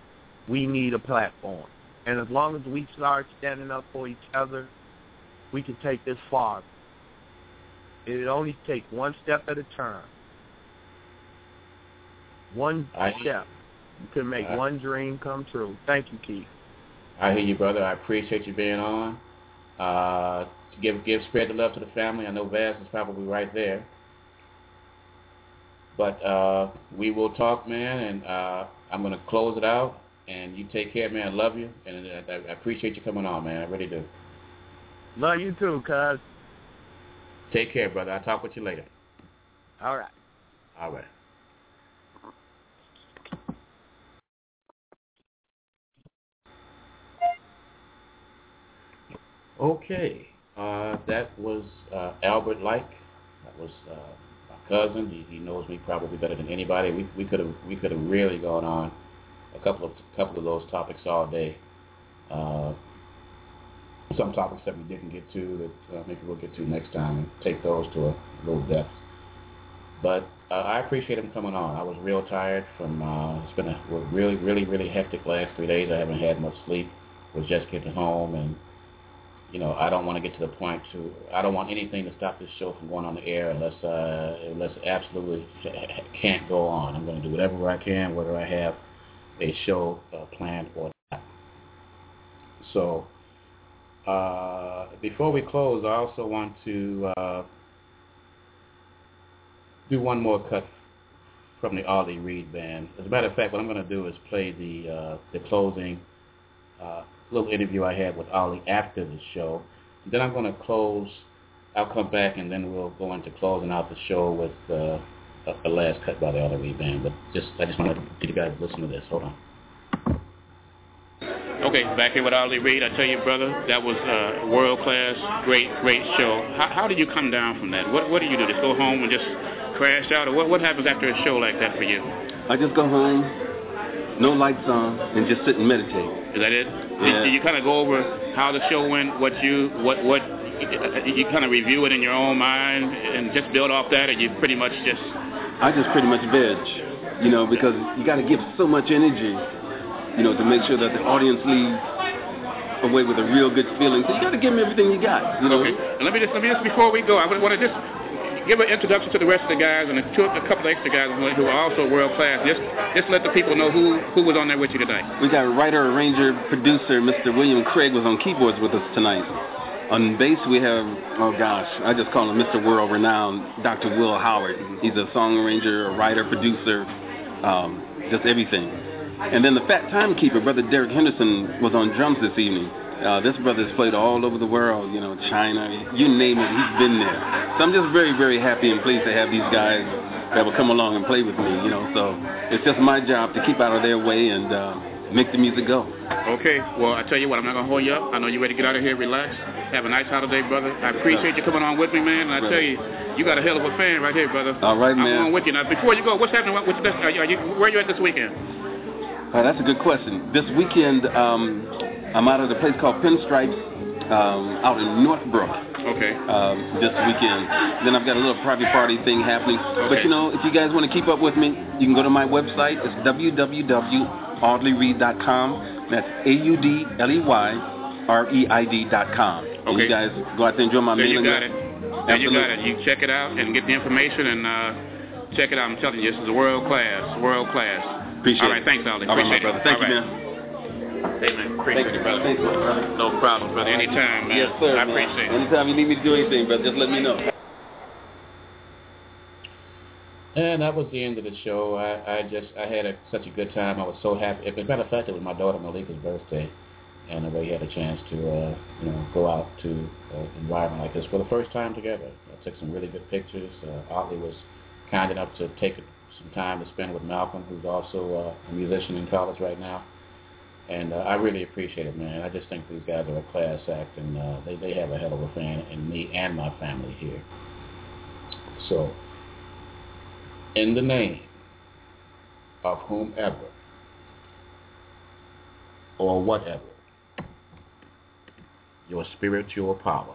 we need a platform. And as long as we start standing up for each other, we can take this far. It only takes one step at a time. One I, step. You can make I, one dream come true. Thank you, Keith. I hear you, brother. I appreciate you being on. Uh, give give spread the love to the family. I know Vaz is probably right there. But uh, we will talk, man, and uh, I'm going to close it out. And you take care, man. I love you, and I, I appreciate you coming on, man. I really do. Love you too, cuz. Take care, brother. I'll talk with you later. All right. All right. Okay. Uh, that was uh, Albert Like. That was uh, my cousin. He, he knows me probably better than anybody. We we could have we could have really gone on a couple of couple of those topics all day. Uh, some topics that we didn't get to that uh, maybe we'll get to next time and take those to a little depth. But uh, I appreciate him coming on. I was real tired from. Uh, it's been a really really really hectic last three days. I haven't had much sleep. Was just getting home and you know, I don't want to get to the point to, I don't want anything to stop this show from going on the air unless, uh, unless absolutely can't go on. I'm going to do whatever I can, whether I have a show uh, planned or not. So, uh, before we close, I also want to uh, do one more cut from the Audley Reid band. As a matter of fact, what I'm going to do is play the uh, the closing uh, little interview I had with Audley after the show. And then I'm going to close. I'll come back and then we'll go into closing out the show with uh, a, a last cut by the Audley Reid band. But just I just want to get you guys to listen to this. Hold on. Okay, back here with Audley Reid. I tell you, brother, that was a world class, great, great show. How, how did you come down from that? What what do you do? Just go home and just crash out, or what what happens after a show like that for you? I just go home, no lights on, and just sit and meditate. Is that it? Yeah. Did, you kind of go over how the show went, what you what what you kind of review it in your own mind and just build off that, or you pretty much just? I just pretty much veg, you know, because you got to give so much energy, you know, to make sure that the audience leaves away with a real good feeling. So you got to give them everything you got, you know. Okay. And let me just let me just before we go, I want to just give an introduction to the rest of the guys and a, two, a couple of extra guys who are also world class. Just just let the people know who who was on there with you tonight. We got writer, arranger, producer, Mr. William Craig was on keyboards with us tonight. On bass, we have, oh gosh, I just call him Mr. World Renowned, Dr. Will Howard. He's a song arranger, a writer, producer, um, just everything. And then the fat timekeeper, Brother Derek Henderson, was on drums this evening. Uh, this brother's played all over the world, you know, China, you name it, he's been there. So I'm just very, very happy and pleased to have these guys that will come along and play with me, you know. So it's just my job to keep out of their way and uh, make the music go. Okay, well, I tell you what, I'm not going to hold you up. I know you're ready to get out of here, relax. Have a nice holiday, brother. I appreciate you coming on with me, man. And I tell you, you got a hell of a fan right here, brother. All right, man. I'm on with you. Now, before you go, what's happening? What's the best, are you, are you, where are you at this weekend? Uh, that's a good question. This weekend, um, I'm out at a place called Pinstripes um, out in Northbrook. Okay. Um, this weekend. Then I've got a little private party thing happening. Okay. But you know, if you guys want to keep up with me, you can go to my website. It's www.audleyreid.com. That's A-U-D-L-E-Y-R-E-I-D.com. And Okay. you guys go out there and join my There you mailing got list. it. There you got it. You check it out and get the information and uh, check it out. I'm telling you, this is world class, world class. Appreciate it. All right, it. thanks, Audley. All right, my Appreciate brother. it. Thank All you, right. man. Hey, man. Appreciate it, brother. Thanks, brother. No problem, brother. Anytime, man. Yes, sir. I man. appreciate it. Anytime you need me to do anything, brother, just let me know. And that was the end of the show. I, I just I had a, such a good time. I was so happy. As a matter of fact, it was my daughter Malika's birthday, and we had a chance to uh, you know go out to uh, an environment like this for the first time together. I took some really good pictures. Uh, Audley was kind enough to take some time to spend with Malcolm, who's also uh, a musician in college right now. And uh, I really appreciate it, man. I just think these guys are a class act, and uh, they they have a hell of a fan in me and my family here. So, in the name of whomever or whatever your spiritual power.